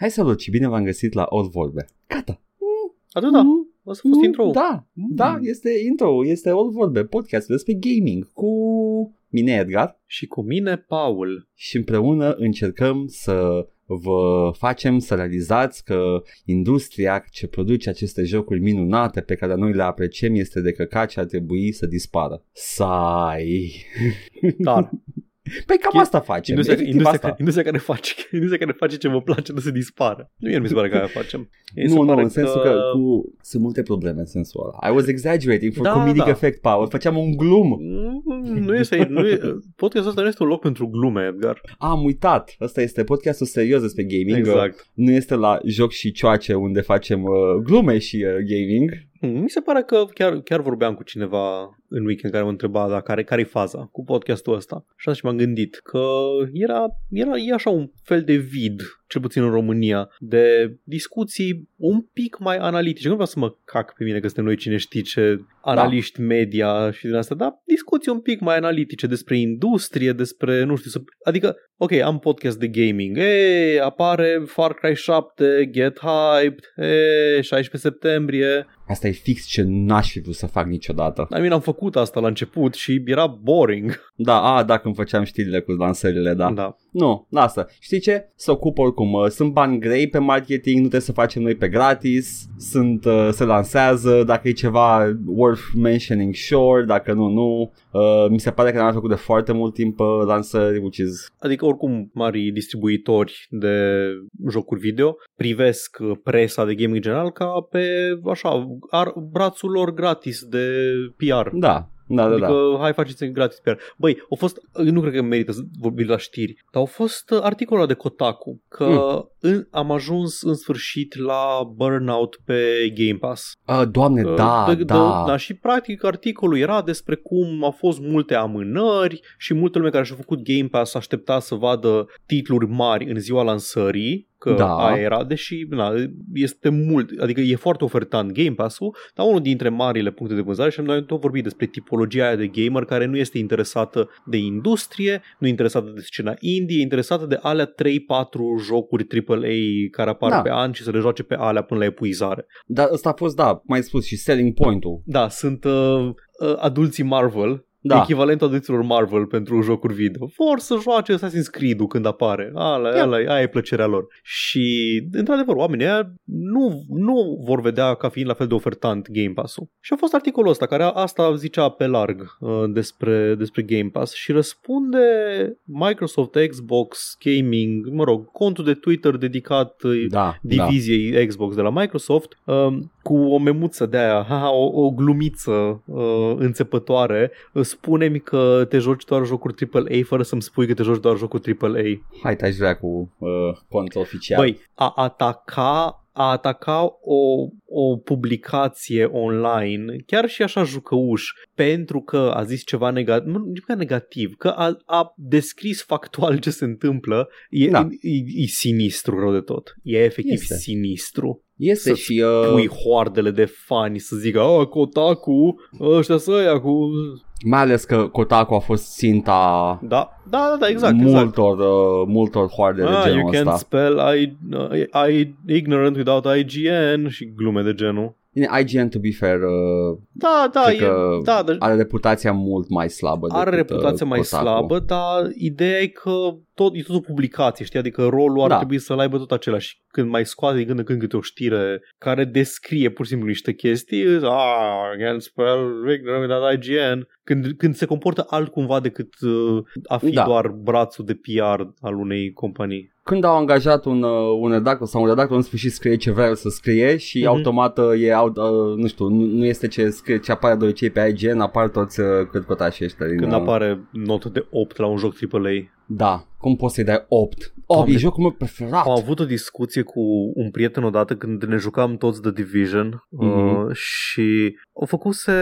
Hai salut și bine v-am găsit la Old Vorbe. Gata. Atâta. Mm, O să fost mm, intro Da, da, este intro, este Old Vorbe, podcast despre gaming cu mine Edgar Și cu mine, Paul. și împreună încercăm să vă facem să realizați că industria ce produce aceste jocuri minunate pe care noi le apreciem este de căcat și ar trebui să dispară. Sai. Dar Păi cam E- asta facem. industria, efectiv industria, asta. care, industria, care face, industria care face ce vă place nu se dispară. Nu, mie nu mi se pare că aia facem. Mie mi se Nu, nu, pare în sensul că cu... sunt multe probleme în sensul ăla. I was exaggerating for Da, comedic da. effect, Paul. Făceam un glum. Mm, Nu este, nu e, podcastul ăsta nu este un loc pentru glume, Edgar. Am uitat. Asta este podcastul serios despre gaming. Exact. Nu este la joc și cioace unde facem uh, glume și uh, gaming. Mm, Mi se pare că chiar, chiar vorbeam cu cineva în weekend care mă întreba da, care, care-i faza cu podcastul ăsta. Și atunci m-am gândit că era, era e așa un fel de vid, cel puțin în România, de discuții un pic mai analitice. Nu vreau să mă cac pe mine că suntem noi cine știe ce analiști media și din asta, dar discuții un pic mai analitice despre industrie, despre, nu știu, să, adică, ok, am podcast de gaming, e, apare Far Cry 7, get hyped, e, 16 septembrie, Asta e fix ce n-aș fi vrut să fac niciodată. I mean, am făcut asta la început și era boring. Da, a, dacă îmi făceam știrile cu lansările, da. da. Nu, lasă. Știi ce? Se ocupă oricum. uh, Sunt bani grei pe marketing, nu trebuie să facem noi pe gratis. Sunt, uh, se lansează, dacă e ceva worth mentioning, sure, dacă nu, nu. Uh, mi se pare că n-am făcut de foarte mult timp uh, lansări, which is... Adică oricum marii distribuitori de jocuri video privesc uh, presa de gaming în general ca pe așa, ar, brațul lor gratis de PR. Da, da, da, adică da. hai faceți gratis PR. Băi, au fost, eu nu cred că merită să vorbim la știri, dar au fost uh, articolul ăla de Kotaku că Mm. în, am ajuns în sfârșit la burnout pe Game Pass. Uh, doamne, Uh, da, de, da. De, da, și practic articolul era despre cum au fost multe amânări și multe lume care și-a făcut Game Pass aștepta să vadă titluri mari în ziua lansării, că Da. aia era, deși na, este mult, adică e foarte ofertant Game Pass-ul, dar unul dintre marile puncte de vânzare și noi tot vorbit despre tipologia aia de gamer care nu este interesată de industrie, nu e interesată de scena indie, e interesată de alea 3-4 jocuri AAA care apar Da. pe an și să le joace pe alea până la epuizare. Dar ăsta a fost, da, cum ai spus, și selling point-ul. Da, sunt uh, uh, adulții Marvel, Da. da. echivalentul adulților Marvel pentru jocuri video. Vor să joace Assassin's Creed-ul când apare. Ala, Ia. ala, aia e plăcerea lor. Și, într-adevăr, oamenii ăia nu, nu vor vedea ca fiind la fel de ofertant Game Pass-ul. Și a fost articolul ăsta, care asta zicea pe larg uh, despre, despre Game Pass și răspunde Microsoft, Xbox, Gaming, mă rog, contul de Twitter dedicat uh, Da, da. diviziei Xbox de la Microsoft um, cu o memuță de aia, haha, o, o glumiță uh, înțepătoare. Spune-mi că te joci doar jocuri AAA fără să-mi spui că te joci doar jocuri AAA. Hai, te-aș vrea cu uh, cont oficial. Băi, a ataca a ataca o, o publicație online, chiar și așa jucăuș, pentru că a zis ceva negativ, nu nici măcar negativ, că a, a descris factual ce se întâmplă, e, Da. e, e sinistru rău de tot. E efectiv Este. sinistru. este să și... Uh, pui hoardele de fani să zică, a, Kotaku, ăștia să ia cu... mai ales că Kotaku a fost ținta Da, da, da, da exact, exact. multor, uh, multor hoarde de Ah, genul you can't ăsta. spell I, uh, I ignorant without IGN și glume de genul. Bine, IGN, to be fair, uh, Da, da, Cred e, că da, dar are reputația mult mai slabă are decât, reputația uh, mai Kotaku. slabă, dar ideea e că tot, e tot o publicație, știi? Adică rolul ar Da. trebui să-l aibă tot același. Când mai scoate din când în când câte o știre care descrie pur și simplu niște chestii, ah, can't spell ignorant without IGN. Când, când se comportă altcumva decât uh, a fi Da. doar brațul de PR al unei companii. Când au angajat un, uh, un redactor sau un redactor în sfârșit scrie ce vrea el să scrie și Mhm. automat uh, e, out, uh, nu știu, nu, nu este ce scrie, ce apare de obicei pe IGN, apar toți uh, cât cotașii ăștia. Din, Când uh, apare notă de 8 la un joc AAA. Da, cum poți să-i dai 8? 8 Doamne. e jocul meu preferat. Am avut o discuție cu un prieten odată când ne jucam toți The Division Mhm. uh, și o făcuse,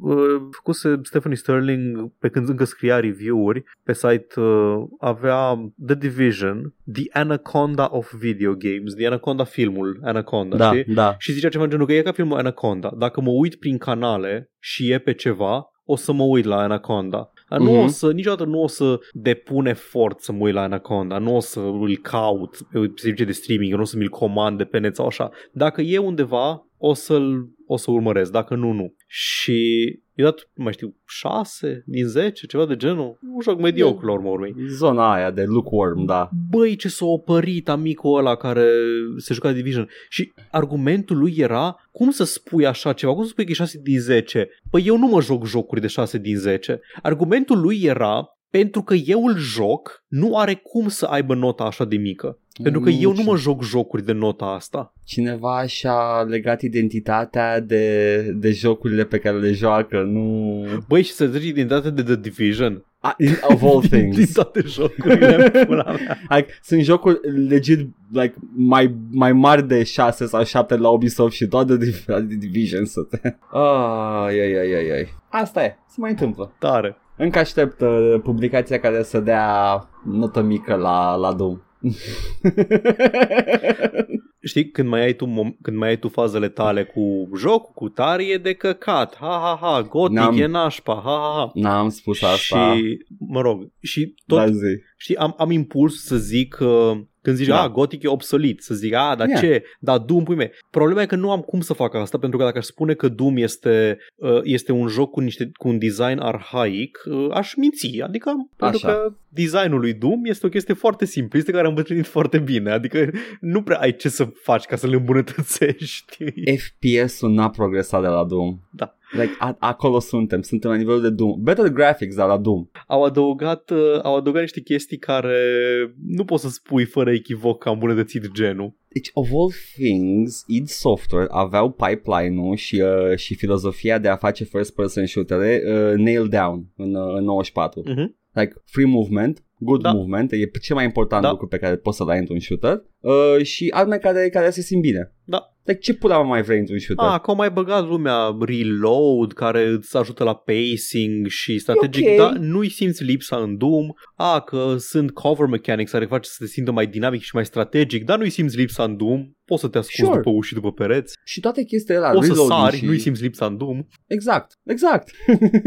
uh, făcuse Stephanie Sterling pe când încă scria review-uri pe site uh, avea The Division, The Anaconda of Video Games, The Anaconda filmul Anaconda, da, știi? da. Și zicea ceva în genul că e ca filmul Anaconda. Dacă mă uit prin canale și e pe ceva, o să mă uit la Anaconda. Dar nu Mhm. o să, niciodată nu o să depun efort să mă uit la Anaconda, nu o să îl caut pe servicii de streaming, nu o să mi-l comand de pe net sau așa. Dacă e undeva, o să-l o să urmăresc, dacă nu, nu. Și i dat, nu mai știu, 6 din 10, ceva de genul. Un joc mediocru la urmă urmei. Zona aia de lukewarm, da. Băi, ce s-a opărit amicul ăla care se juca Division. Și argumentul lui era, cum să spui așa ceva? Cum să spui că e 6 din 10? Păi eu nu mă joc jocuri de 6 din 10. Argumentul lui era, pentru că eu îl joc, nu are cum să aibă nota așa de mică. Pentru că eu nu mă joc jocuri de nota asta. Cineva și-a legat identitatea de, de jocurile pe care le joacă, nu... Băi, și să zici identitatea de The Division. Ah, of all Din, din things. toate jocurile, în pula mea. like, sunt jocuri legit like, mai, mai mari de 6 sau 7 la Ubisoft și toate de, de Division să te... Ai, ai, ai, ai, ai. Asta e, se mai întâmplă. Tare. Încă aștept uh, publicația care să dea notă mică la, la Doom. Știi, când mai ai tu, mom- când mai ai tu fazele tale cu joc, cu tare, e de căcat. Ha, ha, ha, gotic, N-am- e nașpa, ha, ha, ha. N-am spus asta. Și, mă rog, și tot, Da, zi. știi, am, am impuls să zic uh, când zici, Da. a, Gothic e obsolit, să zic, a, dar Yeah. ce, dar Doom, pui mei. Problema e că nu am cum să fac asta, pentru că dacă aș spune că Doom este, uh, este un joc cu, niște, cu un design arhaic, uh, aș minți, adică, pentru Așa. că designul lui Doom este o chestie foarte simplistă care am îmbătrânit foarte bine, adică nu prea ai ce să faci ca să le îmbunătățești. FPS-ul n-a progresat de la Doom. Da. Like, a- acolo suntem, suntem la nivelul de Doom. Better graphics, dar la Doom. au adăugat, uh, au adăugat niște chestii care nu poți să spui fără echivoc că am îmbunătățit genul. Deci, of all things, id Software aveau pipeline-ul și, uh, și filozofia de a face first-person shootere uh, nailed down în, uh, în 94. Mhm. Like, free movement, good Da. movement, e cel mai important Da. lucru pe care poți să-l ai într-un shooter uh, și arme care, care se simt bine. Da. Like, ce pula mă mai vrei într-un shooter? Ah, că au mai băgat lumea reload care îți ajută la pacing și strategic, ok. dar nu-i simți lipsa în Doom. Ah, că sunt cover mechanics care face să te simtă mai dinamic și mai strategic, dar nu-i simți lipsa în Doom. Poți să te ascunzi Sure. după uși și după pereți. Și toate chestiile alea, Poți să reloading sari, și... nu-i simți lipsa în Doom. Exact, exact.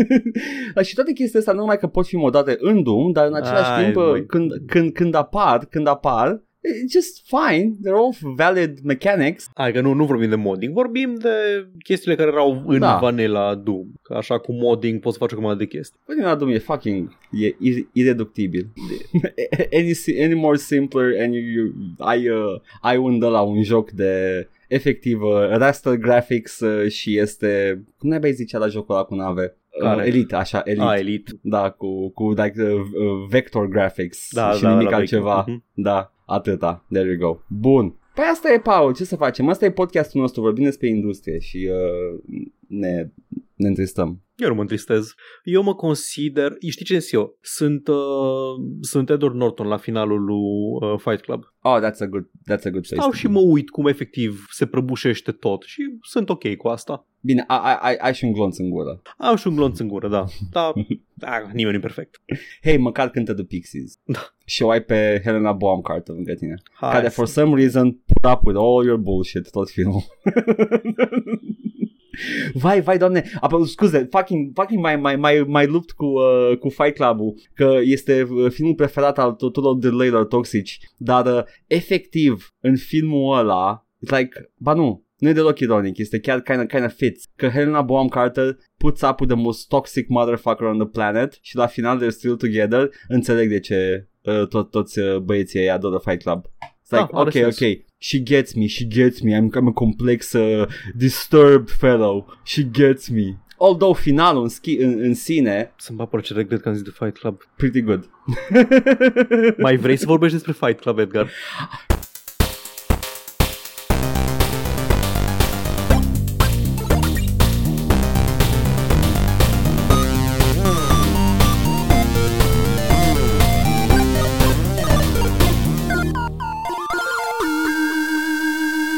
Dar și toate chestiile astea nu numai că pot fi modate în Doom, dar în același Ai, timp măi. când, când, când apar, când apar, it's just fine, they're all valid mechanics. Hai că nu, nu vorbim de modding, vorbim de chestiile care erau în Da. vanilla Doom. Că așa cu modding poți să faci o grămadă de chestii. Păi din la Doom e fucking, e ir- ireductibil. any, si- any more simpler and you, you, ai, uh, ai un de la un joc de efectiv uh, raster graphics uh, și este, cum ne bai zicea la jocul ăla cu nave? Care? Uh, Elite, așa, Elite. Ah, Elite. Da, cu, cu like, uh, uh, vector graphics Da, și da, nimic la altceva. vechi. Mhm. Da, atâta. There you go. Bun. Păi asta e, Paul, ce să facem? Asta e podcastul nostru, vorbim despre industrie și uh, ne, ne întristăm. Eu nu mă întristez. Eu mă consider, știi ce sunt eu? Sunt, uh, sunt Edward Norton la finalul lui uh, Fight Club. Oh, that's a good, that's a good place. Stau to și be. mă uit cum efectiv se prăbușește tot și sunt ok cu asta. Bine, ai, ai, ai, ai și un glonț în gură. Am și un glonț în gură, da. Da, da nimeni nu e perfect. Hei, măcar cântă The Pixies. Da. Și o ai pe Helena Bonham Carter lângă tine. Hai, care să- for some reason put up with all your bullshit tot filmul. Vai, vai, doamne, apă, scuze, fucking, fucking mai, mai, mai, mai lupt cu, uh, cu Fight Club-ul, că este uh, filmul preferat al tuturor de Layler toxici, dar uh, efectiv, în filmul ăla, it's like, ba nu, nu e deloc ironic, este chiar kind of, kind of fits, că Helena Bonham Carter puts up with the most toxic motherfucker on the planet și la final they're still together, înțeleg de ce uh, tot, toți uh, băieții ei adoră Fight Club. It's like, Da, are okay, sens. okay, she gets me, she gets me, I'm, I'm a complex, uh, disturbed fellow, she gets me. Although finalul în, schi- în, în sine, Să-mi bapăr ce regret că am zis de Fight Club. pretty good. Mai vrei să vorbești despre Fight Club, Edgar?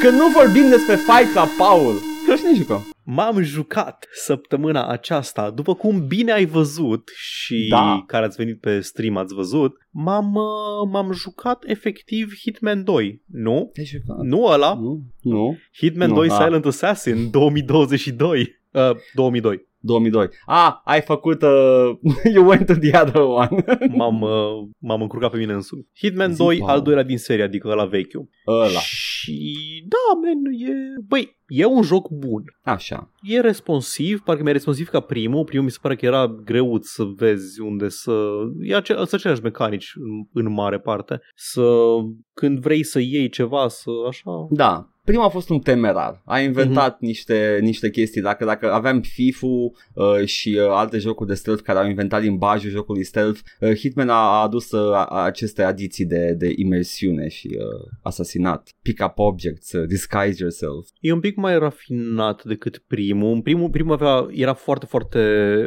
Când nu vorbim despre Fight Club, Paul, ce ne jucăm? M-am jucat săptămâna aceasta, după cum bine ai văzut și Da. care ați venit pe stream ați văzut, m-am, uh, m-am jucat efectiv Hitman 2, nu? Te-ai jucat? Nu ăla, Nu? Nu? Hitman Nu, 2 a. Silent Assassin 2022. Uh, 2002. 2002. Ah, ai făcut... Uh, you went to the other one. m-am, uh, m-am încurcat pe mine însumi. Hitman Zi, 2, Paul. al doilea din serie, adică ăla vechiul. Ăla. Și da, man, e... Băi, e un joc bun. Așa. E responsiv, parcă mai responsiv ca primul. Primul mi se pare că era greuț să vezi unde să... E ace- sunt aceleași mecanici în, în mare parte. Să... Când vrei să iei ceva, să așa... Da. Primul a fost un temerar. A inventat Mhm. niște, niște chestii. Dacă, dacă aveam FIFU uh, și uh, alte jocuri de stealth care au inventat limbajul jocului stealth, uh, Hitman a, a adus uh, a- aceste adiții de, de imersiune și uh, asasinat. Pick up objects, uh, disguise yourself. E un pic mai rafinat decât primul. În primul, primul avea, era foarte, foarte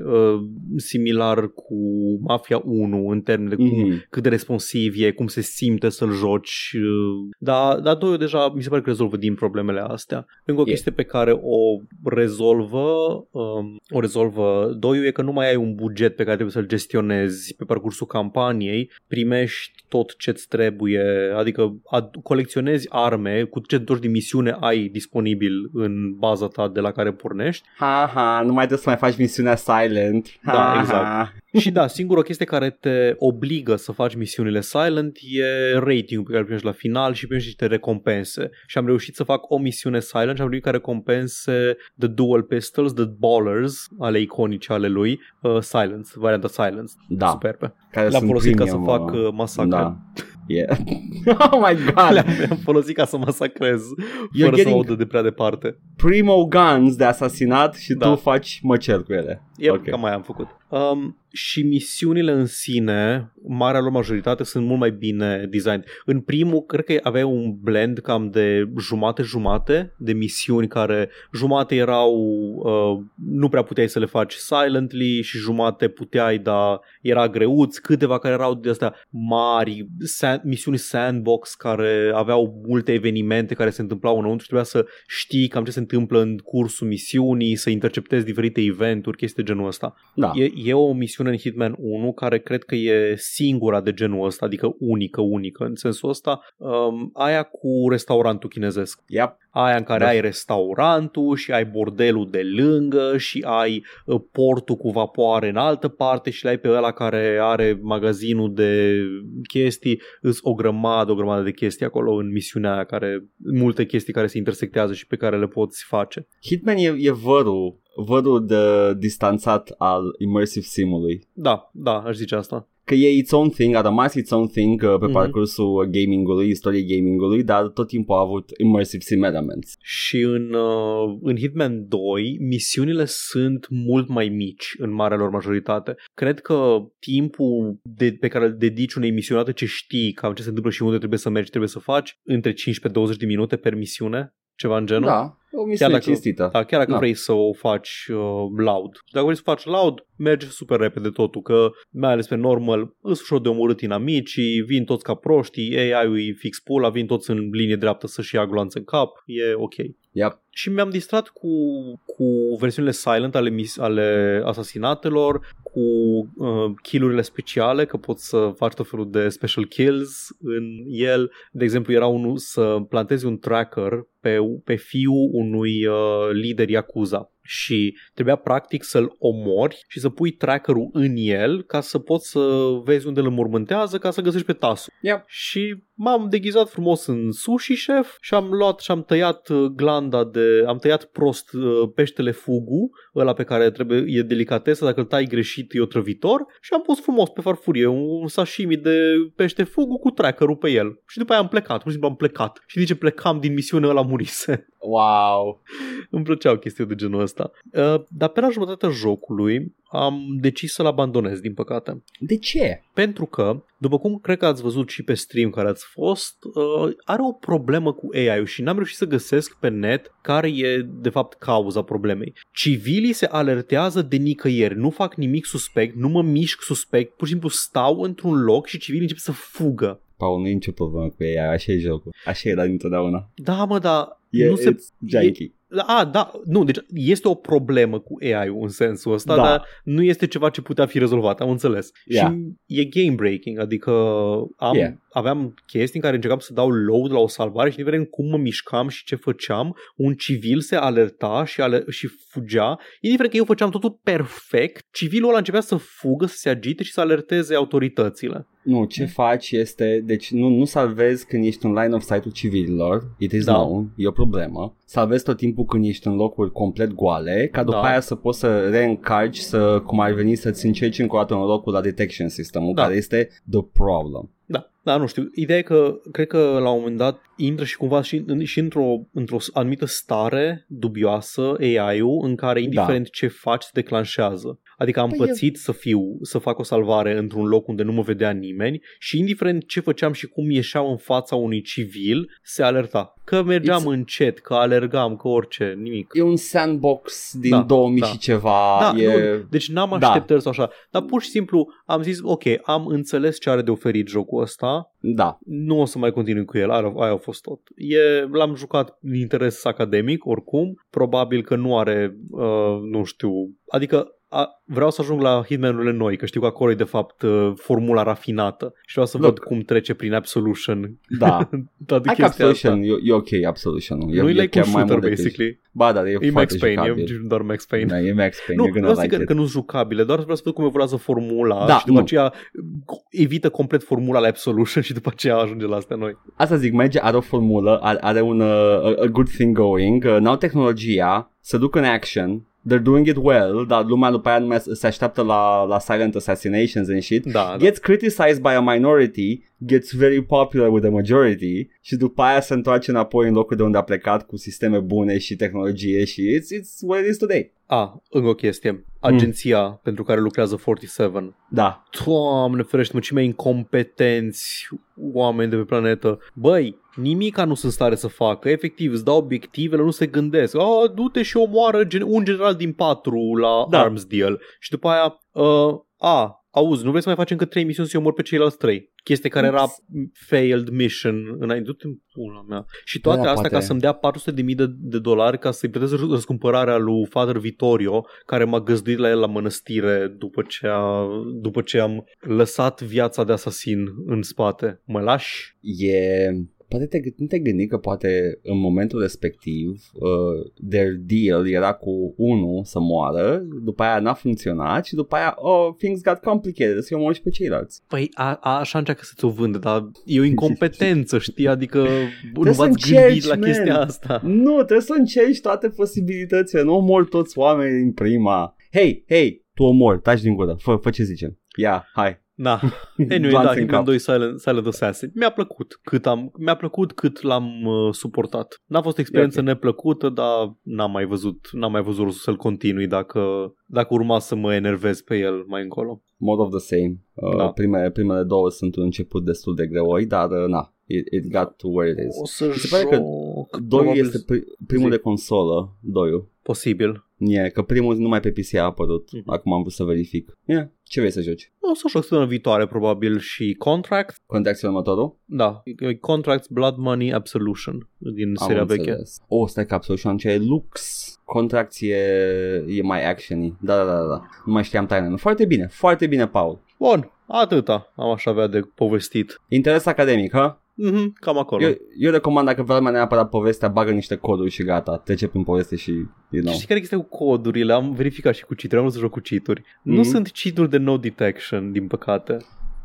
uh, similar cu Mafia 1 în termen de cum Mhm. cât de responsiv e, cum se simte să-l joci. uh, Dar da, doi deja mi se pare că rezolvă din problemele astea. Încă o E. chestie pe care o rezolvă, um, o rezolvă doiul e că nu mai ai un buget pe care trebuie să-l gestionezi pe parcursul campaniei, primești tot ce-ți trebuie, adică ad- colecționezi arme, cu ce întorci din misiune ai disponibil în baza ta de la care pornești Ha, ha, nu mai trebuie să mai faci misiunea silent. Ha, Da, exact. Ha. Și da, singura chestie care te obligă să faci misiunile silent e rating pe care îl primești la final și primești niște recompense. Și am reușit să fac o misiune silent și am primit ca recompense The Dual Pistols, The Ballers, ale iconice ale lui, uh, Silence, varianta Silence. Da, Superbe. care Le-am sunt folosit ca să premium, fac uh, uh, masacre. Da. Yeah. oh my god. Le-am, le-am folosit ca să masacrez You're fără să getting- mă audă de prea departe. Primo guns de asasinat și Da. tu faci măcel cu ele. Yep, Ok. okay. cam mai am făcut. Um, și misiunile în sine, marea lor majoritate, sunt mult mai bine designed. În primul, cred că avea un blend cam de jumate-jumate de misiuni care jumate erau, uh, nu prea puteai să le faci silently și jumate puteai, dar era greuț. Câteva care erau de astea mari, sand, misiuni sandbox care aveau multe evenimente care se întâmplau înăuntru și trebuia să știi cam ce se întâmplă în cursul misiunii, să interceptezi diferite eventuri, chestii de genul ăsta. Da. E, e o misiune în Hitman 1 care cred că e singura de genul ăsta, adică unică, unică în sensul ăsta, um, aia cu restaurantul chinezesc. Yep. Aia în care Da. ai restaurantul și ai bordelul de lângă și ai uh, portul cu vapoare în altă parte și l-ai pe ăla care are magazinul de chestii. Îs o grămadă, o grămadă de chestii acolo în misiunea aia, care, multe chestii care se intersectează și pe care le poți face. Hitman e, e vărul, vărul de distanțat al immersive simului. Da, da, aș zice asta. Că e its own thing, a rămas its own thing uh, pe Mhm. parcursul gamingului, istoriei gamingului, dar tot timpul a avut immersive sim elements. Și în, uh, în Hitman 2, misiunile sunt mult mai mici în marea lor majoritate. Cred că timpul de, pe care îl dedici unei misiuni, odată ce știi cam ce se întâmplă și unde trebuie să mergi, trebuie să faci, între 15-20 de minute per misiune, ceva în genul. Da, o misiune dacă- cinstită. Da, chiar dacă Da. vrei să o faci uh, loud. Dacă vrei să faci loud, merge super repede totul, că mai ales pe normal, îs ușor de omorât inamicii, vin toți ca proștii, AI-ul e fix pula, vin toți în linie dreaptă să-și ia gloanță în cap, e ok. Yep. Și mi-am distrat cu, cu versiunile silent ale, mis- ale asasinatelor, cu uh, killurile speciale, că poți să faci tot felul de special kills în el. De exemplu, era unul să plantezi un tracker pe, pe fiul unui uh, lider Yakuza și trebuia practic să-l omori și să pui trackerul în el ca să poți să vezi unde îl înmormântează ca să găsești pe tasul. Yep. Și m-am deghizat frumos în sushi chef și am luat și am tăiat uh, glanda de... am tăiat prost uh, peștele fugu, ăla pe care trebuie, e delicatesă, dacă îl tai greșit e otrăvitor și am pus frumos pe farfurie un, un sashimi de pește fugu cu trackerul pe el. Și după aia am plecat, pur și simplu am plecat. Și de ce plecam din misiune ăla murise. Wow. Îmi plăceau chestii de genul ăsta. Uh, dar pe la jumătatea jocului am decis să-l abandonez, din păcate. De ce? Pentru că, după cum cred că ați văzut și pe stream care ați fost, uh, are o problemă cu AI-ul și n-am reușit să găsesc pe net care e de fapt cauza problemei. Civilii se alertează de nicăieri, nu fac nimic suspect, nu mă mișc suspect, pur și simplu stau într-un loc și civilii încep să fugă. Paul, nu e nicio problemă cu ea, așa e jocul. Așa era dintotdeauna. Da, mă, dar E, nu se... it's janky. A, da, nu, deci este o problemă cu AI-ul în sensul ăsta, Da. dar nu este ceva ce putea fi rezolvat, am înțeles. Yeah. Și e game breaking, adică am, Yeah. Aveam chestii în care încercam să dau load la o salvare și indiferent cum mă mișcam și ce făceam, un civil se alerta și, ale- și fugea. Indiferent că eu făceam totul perfect, civilul ăla începea să fugă, să se agite și să alerteze autoritățile. Nu, ce faci este, deci nu, nu salvezi când ești în line of sight-ul civililor, it is Da. known, e o problemă. Salvezi tot timpul când ești în locuri complet goale, ca după Da. aia să poți să reîncarci, să, cum ar veni, să-ți încerci încă o dată în locul la detection system Da. care este the problem. Da, da, nu știu. Ideea e că cred că la un moment dat intră și cumva și, în, și într-o, într-o anumită stare dubioasă AI-ul în care indiferent da. ce faci se declanșează. Adică am Păi pățit să fiu, să fac o salvare într-un loc unde nu mă vedea nimeni și indiferent ce făceam și cum ieșeau în fața unui civil, se alerta. Că mergeam It's- încet, că alergam, că orice, nimic. E un sandbox din Da, 2000 da. și ceva. Da, e... nu, deci n-am Da. așteptări sau așa. Dar pur și simplu am zis, ok, am înțeles ce are de oferit jocul ăsta, Da, nu o să mai continui cu el, aia, aia a fost tot. E, l-am jucat din interes academic, oricum, probabil că nu are, uh, nu știu, adică a, vreau să ajung la Hitman-urile noi, că știu că acolo e de fapt uh, formula rafinată și vreau să Look. văd cum trece prin Absolution da. toată Hai că chestia asta. Absolution, e, e ok Absolution. E, Nu-i e like un chiar mai shooter, mult decât- basically. Ba, da, e, E foarte Max Payne, jucabil. e doar Max Payne. Da, e Max Payne, Nu, you're nu gonna zic like că, it. că nu sunt jucabile, doar vreau să văd cum evoluează formula Da, și după nu. aceea evită complet formula la Absolution și după aceea ajunge la astea noi. Asta zic, merge, are o formulă, are, are un uh, a, a good thing going, uh, n-au tehnologia, se duc în action, they're doing it well, dar lumea după aia nu mai se așteaptă la, la silent assassinations and shit. Da, da. Gets criticized by a minority, gets very popular with the majority și după aia se întoarce înapoi în locul de unde a plecat cu sisteme bune și tehnologie și it's, it's what it is today. A, încă o chestie. Agenția pentru care lucrează 47. Da, Doamne ferește-mă, cei mai incompetenți oameni de pe planetă. Băi, nimica nu sunt stare să facă. Efectiv, îți dau obiectivele, nu se gândesc. A, du-te și omoară gen- un general din patru la Da. Arms Deal. Și după aia, uh, a, auzi, nu vrei să mai facem încă trei misiuni să-i omor pe ceilalți trei? Chestie care era failed mission înainte. Du-te în pula mea. Și toate Da, astea poate. ca să-mi dea 400.000 de, de dolari ca să-i plătesc răs- răscumpărarea lui Father Vittorio, care m-a găzduit la el la mănăstire după ce, a, după ce am lăsat viața de asasin în spate. Mă lași? e... Poate te, nu te gândi că poate în momentul respectiv uh, their deal era cu unul să moară, după aia n-a funcționat și după aia, oh, things got complicated, să-i omori și pe ceilalți. Păi a, a, așa încearcă să ți-o vândă, dar e o incompetență, știi? Adică nu să v-ați încerci, gândit la man. chestia asta. Nu, trebuie să încerci toate posibilitățile, nu omori toți oamenii din prima. Hei, hei, tu omori, taci din gură, fă, fă ce zicem. Ia, hai. Da. Anyway, Glonț da, în Hitman cap. 2 Silent, Silent Assassin. Mi-a plăcut cât am, mi-a plăcut cât l-am uh, suportat. N-a fost o experiență E ok. neplăcută, dar n-am mai văzut, n-am mai văzut rostul să-l continui dacă, dacă urma să mă enervez pe el mai încolo. More of the same. Uh, Da. primele, primele două sunt un început destul de greoi, dar uh, na, it, it got to where it is. O să Mi se pare că joc, Doi probabil este pri- primul zi. de consolă, doiul. posibil. E, că primul numai pe PC a apărut. Mhm. Acum am vrut să verific. E, ce vrei să joci? O să joc săptămâna viitoare probabil și Contract. Contactul următorul? Da, e Contracts Blood Money Absolution din Am seria veche. înțeles. O, stai că Absolution ce e Lux. Contract e, e mai action Da, da, da, da. Nu mai știam tainele. Foarte bine, foarte bine, Paul. Bun, atâta am aș avea de povestit. Interes academic, ha? Mhm, cam acolo. Eu, eu recomand dacă vreau mai neapărat povestea, bagă niște coduri și gata. Trece prin poveste și, you know. Știi care este cu codurile? Am verificat și cu cheat am vrut să joc cu cheat Nu Mhm. sunt cheat de no detection, din păcate.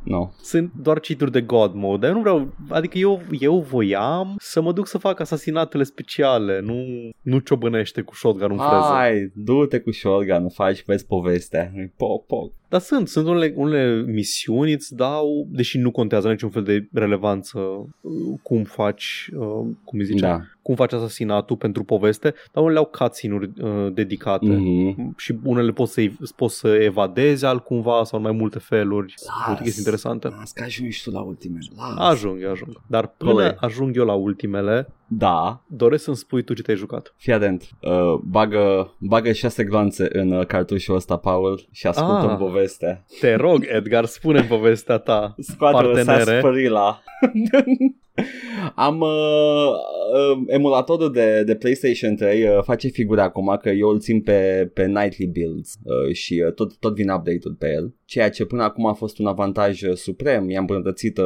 No. Sunt doar cheat de God mode. Eu nu vreau, adică eu, eu voiam să mă duc să fac asasinatele speciale, nu, nu ciobănește cu shotgun în freză. Hai, du-te cu shotgun, faci, vezi povestea. Poc, poc. Dar sunt, sunt unele, unele misiuni îți dau, deși nu contează niciun fel de relevanță uh, cum faci, uh, cum îi zice, Da. cum faci asasinatul pentru poveste, dar unele au cutscene-uri uh, dedicate. Mhm. și unele poți să, poți să evadezi altcumva sau în mai multe feluri. Las. Multe chestii interesante. Las că ajungi tu la ultimele. Las. Ajung, eu ajung. Dar până Băi. ajung eu la ultimele, Da, doresc să-mi spui tu ce te-ai jucat. fii atent. Uh, bagă, bagă șase gloanțe în uh, cartușul ăsta, Paul, și ascultă Ah. povestea. Te rog, Edgar, spune povestea ta. Scoate-o Partenere. sarspărila. Am uh, uh, emulatorul de, de PlayStation 3 uh, face figure acum că eu îl țin pe, pe nightly builds uh, și uh, tot, tot vine update-ul pe el, ceea ce până acum a fost un avantaj uh, suprem. I-am îmbunătățit, uh,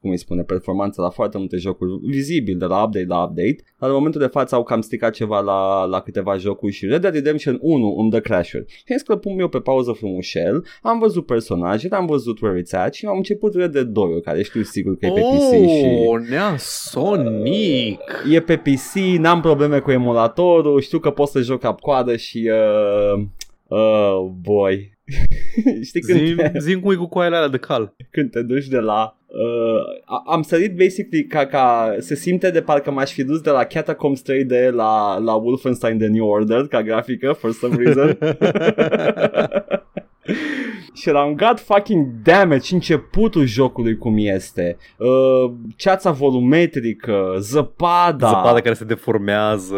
cum îi spune, performanța la foarte multe jocuri vizibil de la update la update, dar în momentul de față au cam stricat ceva la, la câteva jocuri și Red Dead Redemption 1 îmi dă crash-uri. Și am zis că pun eu pe pauză frumușel, am văzut personajele, am văzut where it's at și am început Red Dead 2 care știu sigur că e pe PC și... Oh, nea Sonic! E pe PC, n-am probleme cu emulatorul, știu că pot să joc cap-coadă și... Uh, uh, boy. Știi când, Zim, te, zim cum e cu coaiele alea de cal. când te duci de la... Uh, a- am sărit basically ca, ca se simte de parcă m-aș fi dus de la Catacombs 3D la, la Wolfenstein The New Order ca grafică for some reason și eram god fucking damn it și începutul jocului cum este. Uh, ceața volumetrică zăpada. Zăpada care se deformează.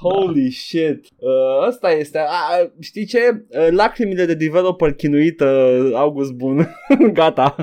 Holy shit. Uh, Asta este uh, Știi ce? Uh, lacrimile de developer chinuită August Bun. Gata.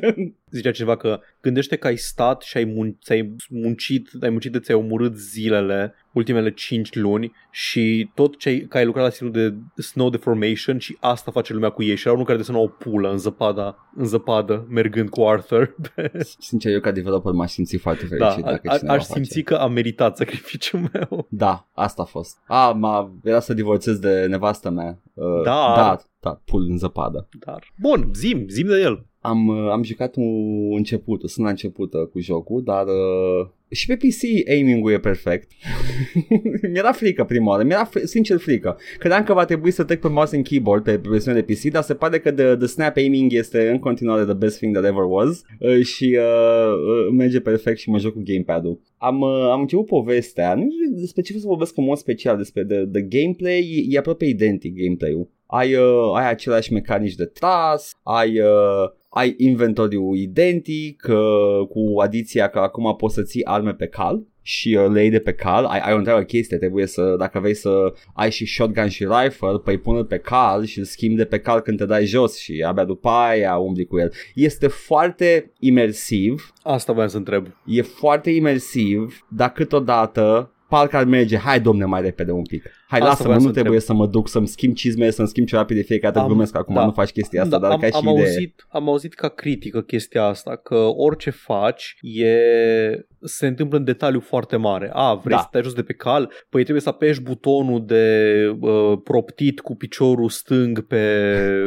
Zicea cineva că gândește că ai stat și ai, mun- ți-ai muncit, ai muncit de ți-ai omorât zilele ultimele 5 luni și tot ce ai, că ai lucrat la stilul de snow deformation și asta face lumea cu ei și era unul care desena o pulă în zăpada, în zăpadă mergând cu Arthur. Sincer eu ca developer m-aș simți foarte da, fericit dacă a, cineva aș simți face. că a meritat sacrificiul meu. Da, asta a fost A, m-a, era să divorțez de nevastă mea uh, Da. Da, da, pul în zăpadă Dar, bun, zim, zim de el. Am, uh, am jucat un început, sunt la început uh, cu jocul, dar uh, și pe PC aiming-ul e perfect. Mi-era frică prima oară, mi-era fr- sincer frică. Credeam că va trebui să trec pe mouse and keyboard pe pe versiunea de PC, dar se pare că the, the snap aiming este în continuare the best thing that ever was uh, și uh, uh, merge perfect și mă joc cu gamepad-ul. Am, uh, am început povestea, nu știu despre ce vreau să vorbesc în mod special, despre the, the gameplay, e, e aproape identic gameplay-ul. Ai, uh, ai aceleași mecanici de tras, ai, uh, ai inventoriu identic, uh, cu adiția că acum poți să ții arme pe cal și uh, le iei de pe cal, ai, ai o întreagă chestie, trebuie să, dacă vrei să ai și shotgun și rifle, păi pune pe cal și îl schimbi de pe cal când te dai jos și abia după aia umbli cu el. Este foarte imersiv, Asta voiam să întreb. e foarte imersiv, dar câteodată parcă ar merge, hai domne mai repede un pic. Hai, Asta lasă-mă, voiam nu să trebuie întreb. să mă duc să-mi schimb cizme, să-mi schimb ciorapii de fiecare dată, Am- glumesc acum, da. nu faci chestia asta, dar am, ca și am, idee. auzit, am auzit ca critică chestia asta, că orice faci e se întâmplă în detaliu foarte mare. A, vrei Da. să te ajuți de pe cal? Păi trebuie să apeși butonul de uh, proptit cu piciorul stâng pe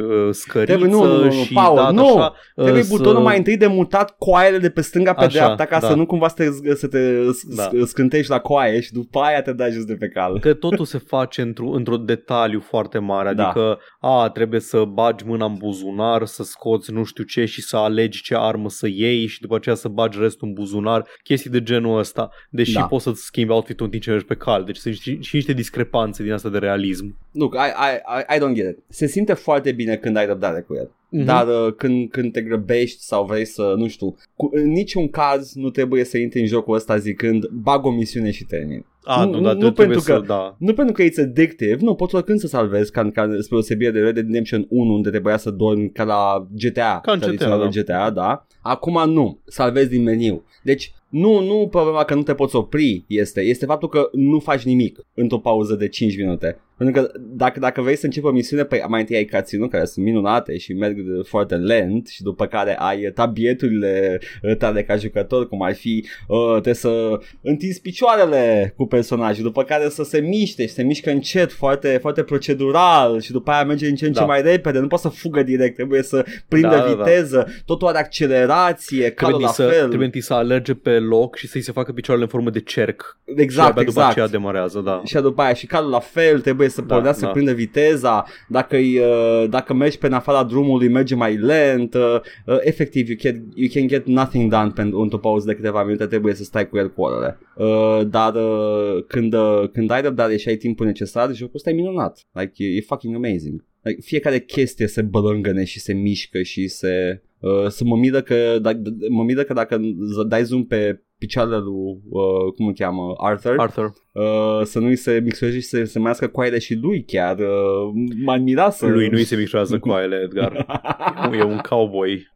uh, scăriță Trebuie- nu, nu, nu, nu, și Paul, dat nu. așa. uh, Trebuie să- butonul mai întâi de mutat coaiele de pe stânga pe Așa, dreapta ca da. să nu cumva să te, să te Da. da. scântești la coaie și după aia te dai jos de pe cal. Că totul se face într-o, într-un detaliu foarte mare, Da. adică a, trebuie să bagi mâna în buzunar, să scoți nu știu ce și să alegi ce armă să iei și după aceea să bagi restul în buzunar, chestii de genul ăsta, deși Da. poți să-ți schimbi outfit-ul în timp ce mergi pe cal, deci sunt și, și niște discrepanțe din asta de realism. Look, I, I, I, I don't get it. Se simte foarte bine când ai răbdare cu el. Mhm. Dar uh, când, când te grăbești sau vrei să, nu știu, cu, în niciun caz nu trebuie să intri în jocul ăsta zicând bag o misiune și termin. A, Nu- nu, dar nu trebuie pentru să, că- da. Nu pentru că it's addictive, nu, poți oricând să salvezi, ca, ca spre osebire de Red Dead Redemption 1, unde trebuia să dormi ca la GTA, Ca în GTA, tradiționalul da. GTA, da. Acum nu, salvezi din meniu. Deci nu, nu problema că nu te poți opri este, este faptul că nu faci nimic într-o pauză de 5 minute. Pentru că dacă, dacă vrei să începi o misiune, păi mai întâi ai cutscene care sunt minunate și merg foarte lent și după care ai tabieturile tale ca jucător, cum ar fi uh, trebuie să întinzi picioarele cu personajul, după care să se miște și se mișcă încet, foarte, foarte procedural și după aia merge în ce în ce Da. mai repede, nu poate să fugă direct, trebuie să prindă Da, da, da. viteză, totul are accelerație, calul Trebuie la să, fel. trebuie întâi să alerge pe loc și să-i se facă picioarele în formă de cerc. și Exact, abia după exact. aceea demarează, da. Și după aia și calul la fel, trebuie să Da, pornească da. să prindă viteza, dacă, uh, dacă mergi pe în afara drumului merge mai lent, uh, uh, efectiv you can, you can get nothing done pentru într-o pauză de câteva minute, trebuie să stai cu el cu orele. Uh, dar uh, când, uh, când ai răbdare și ai timpul necesar, jocul ăsta e minunat, like, e, e fucking amazing. Like, fiecare chestie se bălângăne și se mișcă și se... Uh, să mă miră că, da, mă miră că dacă z- dai zoom pe picioarele lui, uh, cum îl cheamă, Arthur, Arthur. uh, să nu-i se mixueze și să se mească coaiele și lui chiar. Uh, m-ar mira să... Lui nu-i se micșorează coaiele, Edgar. Nu, e un cowboy.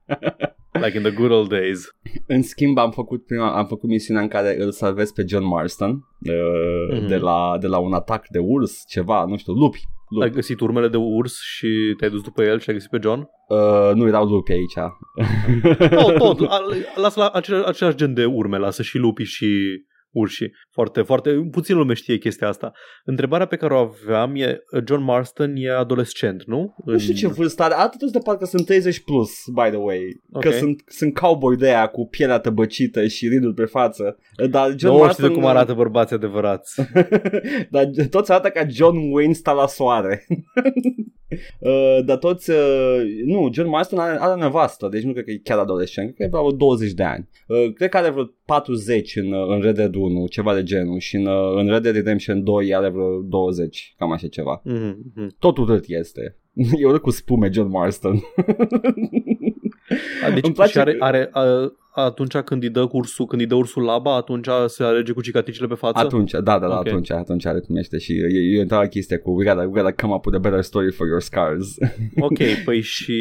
Like in the good old days. În schimb, am făcut, prima, am făcut misiunea în care îl salvez pe John Marston uh, Mhm. de, la, de la un atac de urs, ceva, nu știu, lupi. Lupi. Ai găsit urmele de urs și te-ai dus după el și ai găsit pe John? Uh, nu erau lupi aici. Oh, tot. A- Lasă la același, același gen de urme, lasă și lupii și urși. Foarte, foarte, puțin lume știe chestia asta. Întrebarea pe care o aveam e, John Marston e adolescent, nu? Nu știu ce vârstă are, atât de parcă sunt 30 plus, by the way. Că Ok. sunt, sunt cowboy de aia cu pielea tăbăcită și ridul pe față. Dar John Nu știu Marston, de cum arată bărbații adevărați. Dar toți arată ca John Wayne sta la soare. uh, dar toți... Uh, nu, John Marston are, are nevastă, deci nu cred că e chiar adolescent, cred că e vreo 20 de ani. Uh, cred că are vreo 40 în, uh, în Red Dead 1, ceva de genul, și în, uh, în Red Dead Redemption 2 are vreo 20, cam așa ceva. Mhm, Tot urât este. E urât cu spume John Marston. A, Deci Îmi place și are, că- are a, atunci când îi dă ursul, când îi dă ursul laba, atunci se alege cu cicatricile pe față? Atunci, da, da, da, Ok. atunci, atunci recunoaște și e, e întreaga chestie cu we gotta, we gotta come up with a better story for your scars. Ok, păi și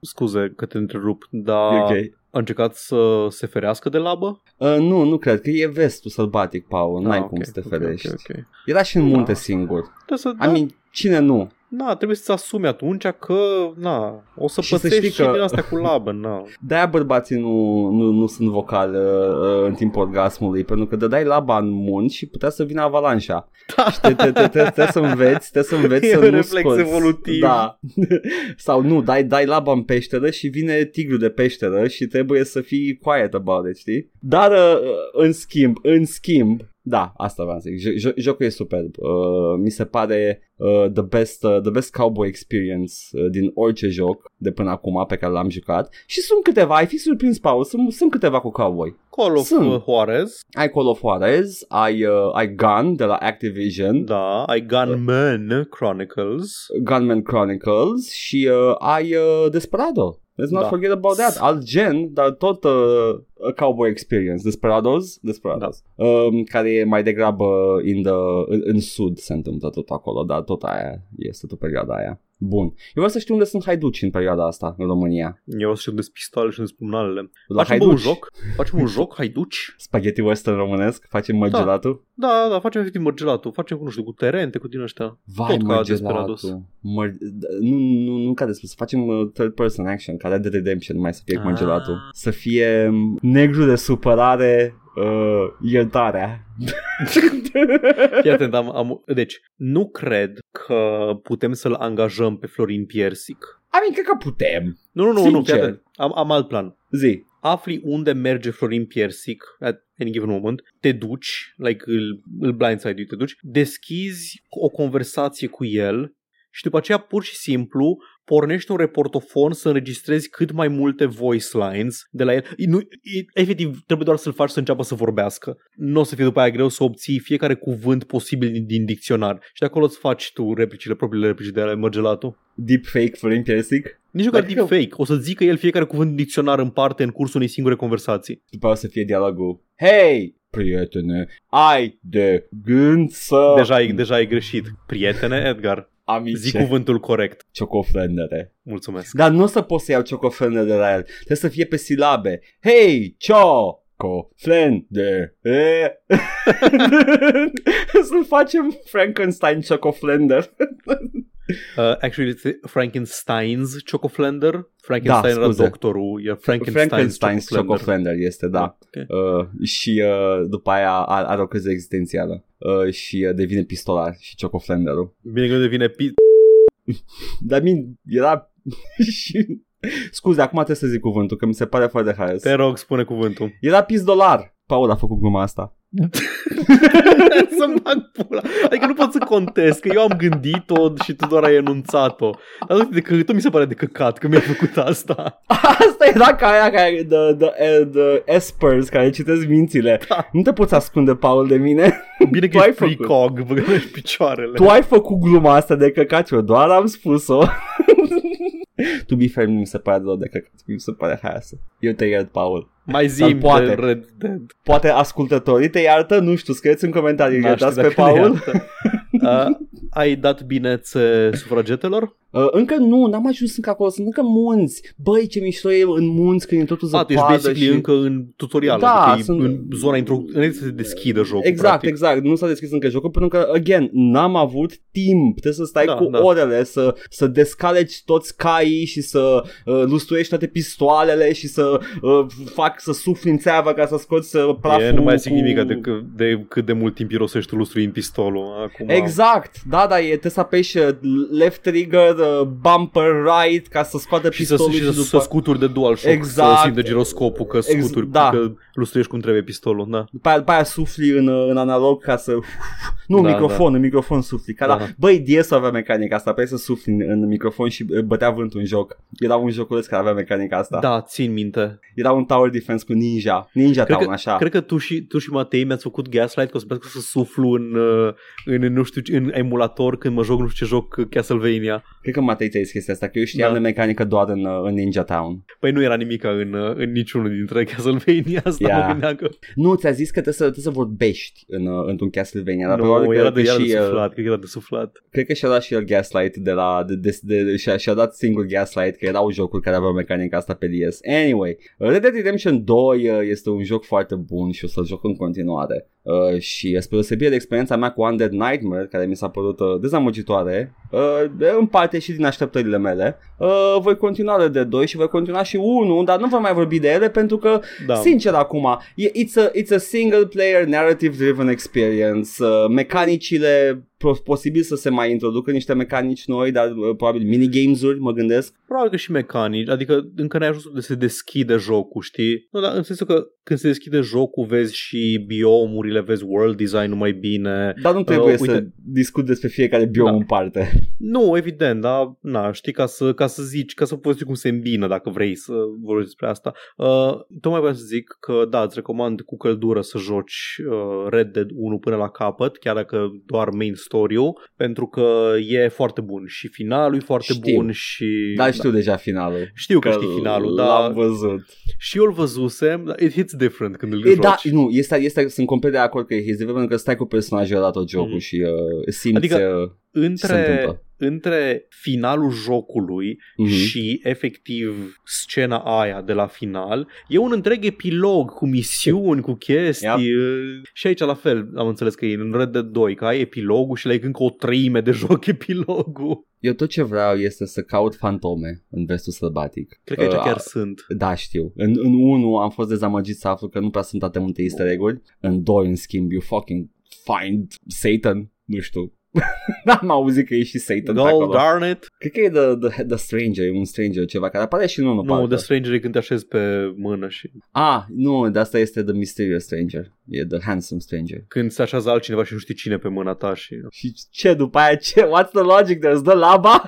scuze că te întrerup, dar E ok. A încercat să se ferească de labă? Uh, nu, nu cred, că e vestul sălbatic, Paul, n-ai Ah, cum ok, să te ok, ferești. ok, ok. Era și în munte Da. singur. Trebuie să, I da, mean, cine nu? Na, trebuie să-ți asumi atunci că, na, o să Și să pățești știi și că- din astea cu labă, na. De-aia bărbații nu, nu, nu sunt vocali uh, în timpul orgasmului, pentru că dădeai laba în munți și putea să vină avalanșa. Da. Și te, te, te, te, trebuie să înveți, trebuie să înveți E să un nu reflex scoți. evolutiv. Da. Sau nu, dai, dai laba în peșteră și vine tigru de peșteră și trebuie să fii quiet about it, știi? Dar uh, în schimb, în schimb, da, asta vreau să zic. Jo- jo- jocul e superb. Uh, mi se pare uh, the best uh, the best cowboy experience uh, din orice joc de până acum pe care l-am jucat. Și sunt câteva, ai fi surprins, Paul, sunt, sunt câteva cu cowboy. Call of Sunt. uh, Juarez, Ai Call of Juarez, ai, uh, ai Gun de la Activision, da, ai Gunman Chronicles, Gunman Chronicles și uh, ai uh, Desperado. Let's not Da. forget about that. Alt gen, dar tot uh, a cowboy experience. Desperados, Desperados. Da. Um, care e mai degrabă in the, în, în sud se întâmplă tot acolo, dar tot aia este tot perioada aia. Bun. Eu vreau să știu unde sunt haiduci în perioada asta în România. eu o să știu de pistoale și de spumnalele. La Facem bă, un haiduci. joc? Facem un joc, haiduci? Spaghetti western românesc, facem mărgelatul. Da, da, facem efectiv mărgelatul, facem cu, nu știu, cu terente, cu din ăștia. Vai, Tot ca Desperados. mărgelatul. Măr... Nu, nu, nu ca despre, să facem uh, third person action, ca Red Dead Redemption, mai să fie cu Ah. mărgelatul. Să fie um, negru de supărare, uh, iertarea. Fii atent, am, am, deci, nu cred că putem să-l angajăm pe Florin Piersic. I mean, cred că putem. Nu, nu, nu, nu, fii Sincer. atent. Am, am alt plan. Zi. Afli unde merge Florin Piersic at any given moment, te duci, like îl, îl blindside te duci, deschizi o conversație cu el și după aceea pur și simplu pornești un reportofon să înregistrezi cât mai multe voice lines de la el. Nu, e- efectiv, trebuie doar să-l faci să înceapă să vorbească. Nu o să fie după aia greu să obții fiecare cuvânt posibil din, din dicționar. Și de acolo îți faci tu replicile, propriile replici de la Mărgelatul. Deepfake Florin Piersic. Nici nu ca Dacă- deepfake. O să zică el fiecare cuvânt din dicționar în parte în cursul unei singure conversații. După aia o să fie dialogul. Hei, prietene, ai de gând să... Deja e, deja e greșit. Prietene, Edgar, Amice. zic cuvântul corect. Ciocofrendere. Mulțumesc. Dar nu o să poți să iau ciocofrendere de la el. Trebuie să fie pe silabe. Hei, cio! Coflender. E. Să facem Frankenstein Chocoflender. Uh, actually, it's Frankenstein's Chocoflender. Frankenstein Da, era scuze. doctorul, iar Frankenstein's, Frankenstein's Chocoflender. Chocoflender este, da. Ok. Uh, și uh, după aia are, are o criză existențială. Uh, și uh, devine pistolar și Chocoflenderul. Bine că nu devine pi- Dar min era și... Scuze, acum trebuie să zic cuvântul, că mi se pare foarte haios. Te rog, spune cuvântul. Era pizdolar. Paul a făcut gluma asta. să-mi bag pula. Adică nu pot să contest, că eu am gândit-o și tu doar ai enunțat-o. Dar uite, de că, tot mi se pare de căcat că mi-ai făcut asta. Asta era ca aia care, the, the, the espers care citesc mințile. Da. Nu te poți ascunde, Paul, de mine. Bine că Tu ai ești făcut. precog, băgălești picioarele. Tu ai făcut gluma asta de căcat, eu doar am spus-o. to be fair, nu mi se pare rău de căcat, mi se pare haioasă. Eu te iert, Paul. Mai Dar zi poate. de Red Dead. Poate ascultătorii te iartă, nu știu, scrieți în comentarii, N-aș iertați ști pe dacă ne Paul. iartă. Uh, ai dat binețe sufragetelor? Uh, încă nu, n-am ajuns încă acolo, sunt încă munți. Băi, ce mișto e în munți când e totul A, tu zăpadă ești basically și... încă în tutorial, Da, adică sunt- e în zona intro... înainte să se deschidă jocul, Exact, practic. exact. Nu s-a deschis încă jocul pentru că, again, n-am avut timp. Trebuie să stai Da, cu da. orele, să, să descaleci toți caii și să uh, lustruiești toate pistoalele și să uh, fac să sufli în țeavă ca să scoți uh, praful E, nu mai zic cu... nimic de, că- de cât de mult timp irosești tu lustruind pistolul. Acum, Exact, da, da, e, trebuie să apeși uh, left trigger, uh, bumper right ca să scoată Și să, pistolul și să, după... să scuturi de DualShock, Exact. să simte giroscopul, că Ex- scuturi, da. că lustruiești cum trebuie pistolul, da. După aia, după aia sufli în, uh, în analog ca să... Nu, Da, da, microfon, da. în microfon sufli. Ca Da, da, da. da. Băi, DS avea mecanica asta, pe să sufli în, în microfon și uh, bătea vântul în joc. Era un joculeț care avea mecanica asta. Da, țin minte. Era un tower defense cu ninja. Ninja Cred Town, că, așa. cred că tu și, tu și Matei mi-ați făcut gaslight că o să pleacă să suflu în, uh, în, nu știu, ce- în emulator când mă joc nu știu ce joc uh, Castlevania. Cred că Matei ți-a zis chestia asta, că eu știam Da. de mecanică doar în, uh, în Ninja Town. Păi nu era nimica în, uh, în niciunul dintre Castlevania asta, Yeah. mă gândeam că Nu, ți-a zis că trebuie să, trebuie să vorbești în, uh, într-un Castlevania. Dar nu, probabil că, era de, că era de și, uh, suflat, cred că era de suflat. Cred că și-a dat și el Gaslight de la de, de, de, de, și-a, și-a dat singur Gaslight că erau jocuri care aveau mecanica asta pe DS. Anyway, Red Dead Redemption 2 uh, este un joc foarte bun și o să-l joc în continuare. Uh, și spre deosebire de experiența mea cu Undead Nightmare, care mi s-a părut uh, dezamăgitoare, uh, în parte și din așteptările mele, uh, voi continua Red Dead 2 și voi continua și 1, dar nu voi mai vorbi de ele pentru că Da. Sincer acum, e- it's a, it's a single player narrative driven experience. Uh, mecanicile pro- posibil să se mai introducă niște mecanici noi, dar uh, probabil minigames-uri, mă gândesc. Probabil că și mecanici, adică încă n-ai ajuns unde se deschide jocul, știi? Nu, dar în sensul că când se deschide jocul vezi și biomurile, vezi world design-ul mai bine. Dar nu trebuie Uh, uh, să uite- discut despre fiecare biom Da. în parte. Nu, evident, dar na, știi, ca să, ca să zici, ca să poți cum se îmbină dacă vrei să vorbești despre asta. Uh, tocmai vreau să zic că da, îți recomand cu căldură să joci uh, Red Dead 1 până la capăt, chiar dacă doar main story-ul, pentru că e foarte bun și finalul e foarte Știu. bun și... Dar știu deja finalul. Știu că știi finalul, dar L-am văzut. și eu îl văzusem, dar it hits different când îl E, joci. da, nu, este, este, sunt complet de acord că e his pentru că stai cu personajul ăla tot jocul Mhm. și uh, simți Adică, uh, ce se între, întâmplă. între finalul jocului Mhm. și efectiv scena aia de la final e un întreg epilog cu misiuni, cu chestii yep. și aici la fel am înțeles că e în Red Dead 2 că ai epilogul și le-ai încă o treime de joc epilogul Eu tot ce vreau este să caut fantome în vestul sălbatic. cred că aici Uh, chiar sunt Da, știu. În, în 1 am fost dezamăgit să aflu că nu prea sunt atât multe easter egg-uri. În 2, în schimb, you fucking find Satan. Nu știu. N-am auzit că e și Satan pe Go acolo. darn it Cred că e the, the, the Stranger, e un Stranger ceva care apare și în 1 Nu, parcă. The Stranger e când te așezi pe mână și Ah, nu, de asta este The Mysterious Stranger. E The Handsome Stranger. când se așează altcineva și nu știi cine pe mâna ta și Și ce după aia, ce? What's the logic? There's the laba?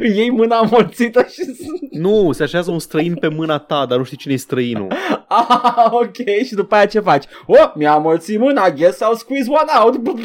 Îi iei mâna amorțită și... Nu, se așează un străin pe mâna ta, dar nu știi cine e străinul. Ah, ok, și după aia ce faci? Oh, mi-a amorțit mâna, guess I'll squeeze one out.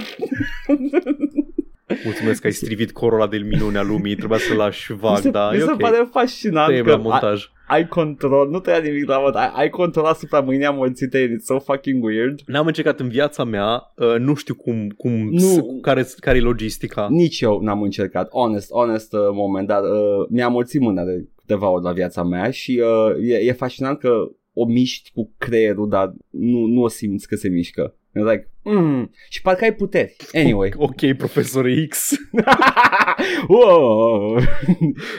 Mulțumesc că ai strivit corola de minunea lumii, trebuia să lași vag, mi se, da, mi e se ok. pare fascinant Tăiem că la ai, montaj. ai control, nu tăia nimic la mod, ai, ai control asupra mâinii amorțite, it's so fucking weird. N-am încercat în viața mea, uh, nu știu cum, cum Nu. care, care e logistica. Nici eu n-am încercat, honest, honest uh, moment, dar uh, mi-a amorțit mâna de câteva ori la viața mea și uh, e, e fascinant că o miști cu creierul, dar nu, nu o simți că se mișcă. You're like, mm, și parcă ai puteri. Anyway. Ok, profesor X. Wow.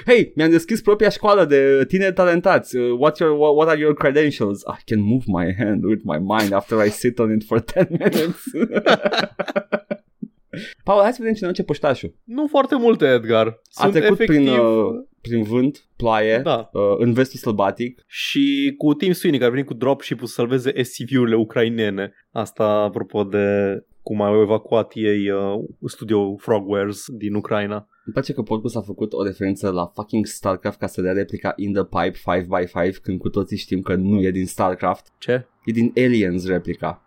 Hei, mi-am deschis propria școală de tineri talentați. Uh, what's your, what, what are your credentials? I can move my hand with my mind after I sit on it for 10 minutes. Paul, hai să vedem cine ce poștașul. nu foarte multe, Edgar. A Sunt trecut efectiv... prin, uh, prin vânt, ploaie, Da. uh, în vestul sălbatic. Și cu Tim Sweeney care a venit cu dropship-ul să salveze SCV-urile ucrainene. Asta apropo de cum au evacuat ei uh, studio Frogwares din Ucraina. Îmi place că podcast a făcut o referință la fucking StarCraft ca să dea replica In the Pipe 5x5 când cu toții știm că nu e din StarCraft. Ce? E din Aliens replica.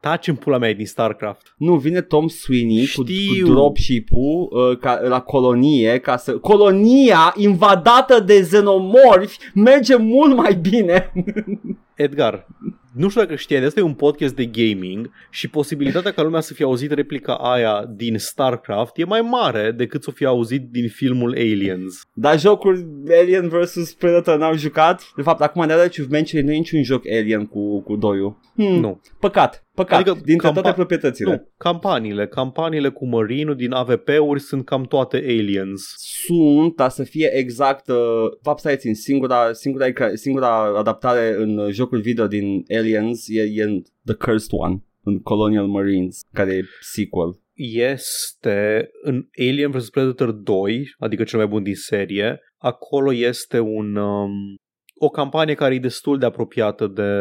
Taci în pula mea e din StarCraft. Nu, vine Tom Sweeney cu, Știu. cu dropship-ul uh, ca, la colonie ca să... Colonia invadată de xenomorfi merge mult mai bine. Edgar, nu știu dacă știai, asta e un podcast de gaming și posibilitatea ca lumea să fie auzit replica aia din StarCraft e mai mare decât să fie auzit din filmul Aliens. Dar jocuri Alien vs Predator n-au jucat? De fapt, acum de la ce mention nu e niciun joc Alien cu, cu doiul. Hmm, Nu. Păcat, păcat, adică Adică dintre campa- toate proprietățile. Nu, campaniile. Campaniile cu Marine din AVP-uri sunt cam toate Aliens. Sunt, dar să fie exact, uh, fapt stai țin, singura, singura, singura adaptare în uh, jocul video din Aliens e, e în The Cursed One, în Colonial Marines, care e sequel. Este în Alien vs Predator 2, adică cel mai bun din serie, acolo este un... Um, o campanie care e destul de apropiată de,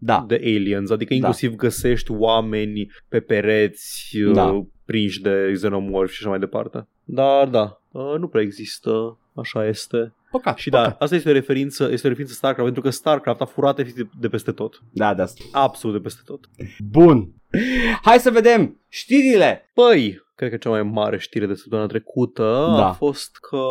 Da, de Aliens, adică inclusiv găsești oameni pe pereți Da. uh, prinși de xenomorfi și așa mai departe. Dar da, uh, nu prea există, așa este. Păcat. Și păcat. da, asta este o referință, este o referință StarCraft, pentru că StarCraft a furat efectiv de peste tot. Da, da. Absolut de peste tot. Bun. Hai să vedem știrile. Păi, cred că cea mai mare știre de săptămâna trecută Da. a fost că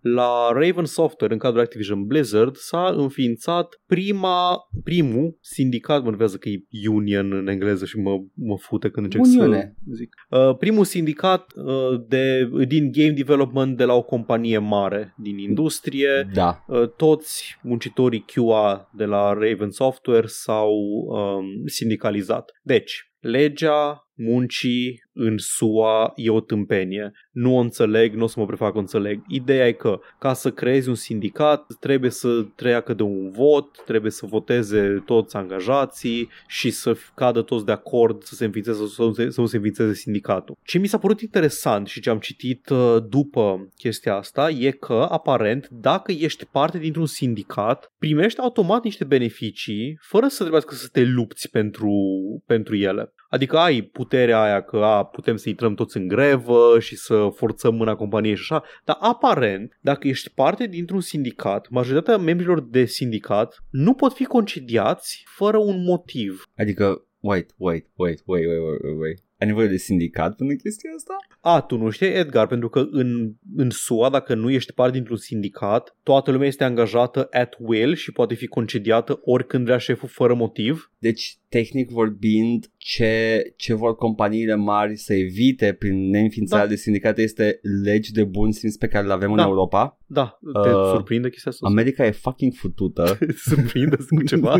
la Raven Software, în cadrul Activision Blizzard, s-a înființat prima, primul sindicat, mă nervează că e union în engleză și mă, mă fute când încerc Uniune. să zic. Uh, primul sindicat uh, de, din game development de la o companie mare din industrie. Da. Uh, toți muncitorii QA de la Raven Software s-au um, sindicalizat. Deci, legea muncii în SUA e o tâmpenie. Nu o înțeleg, nu o să mă prefac că o înțeleg. Ideea e că ca să creezi un sindicat trebuie să treacă de un vot, trebuie să voteze toți angajații și să cadă toți de acord să se înființeze, să nu se, să nu se înființeze sindicatul. Ce mi s-a părut interesant și ce am citit uh, după chestia asta e că aparent dacă ești parte dintr-un sindicat primești automat niște beneficii fără să trebuiască să te lupți pentru, pentru ele. Adică ai puterea aia că a, putem să intrăm toți în grevă și să forțăm mâna companiei și așa, dar aparent, dacă ești parte dintr-un sindicat, majoritatea membrilor de sindicat nu pot fi concediați fără un motiv. Adică, wait, wait, wait, wait, wait, wait, wait. wait. Ai nevoie de sindicat pentru chestia asta? A, tu nu știi, Edgar, pentru că în, în SUA, dacă nu ești parte dintr-un sindicat, toată lumea este angajată at will și poate fi concediată oricând vrea șeful fără motiv. Deci, tehnic vorbind, ce, ce vor companiile mari să evite prin neînființarea Da. de sindicate este legi de bun simț pe care le avem Da. în Europa. Da, te Uh, surprinde chestia asta? America e fucking futută. te surprinde cu ceva?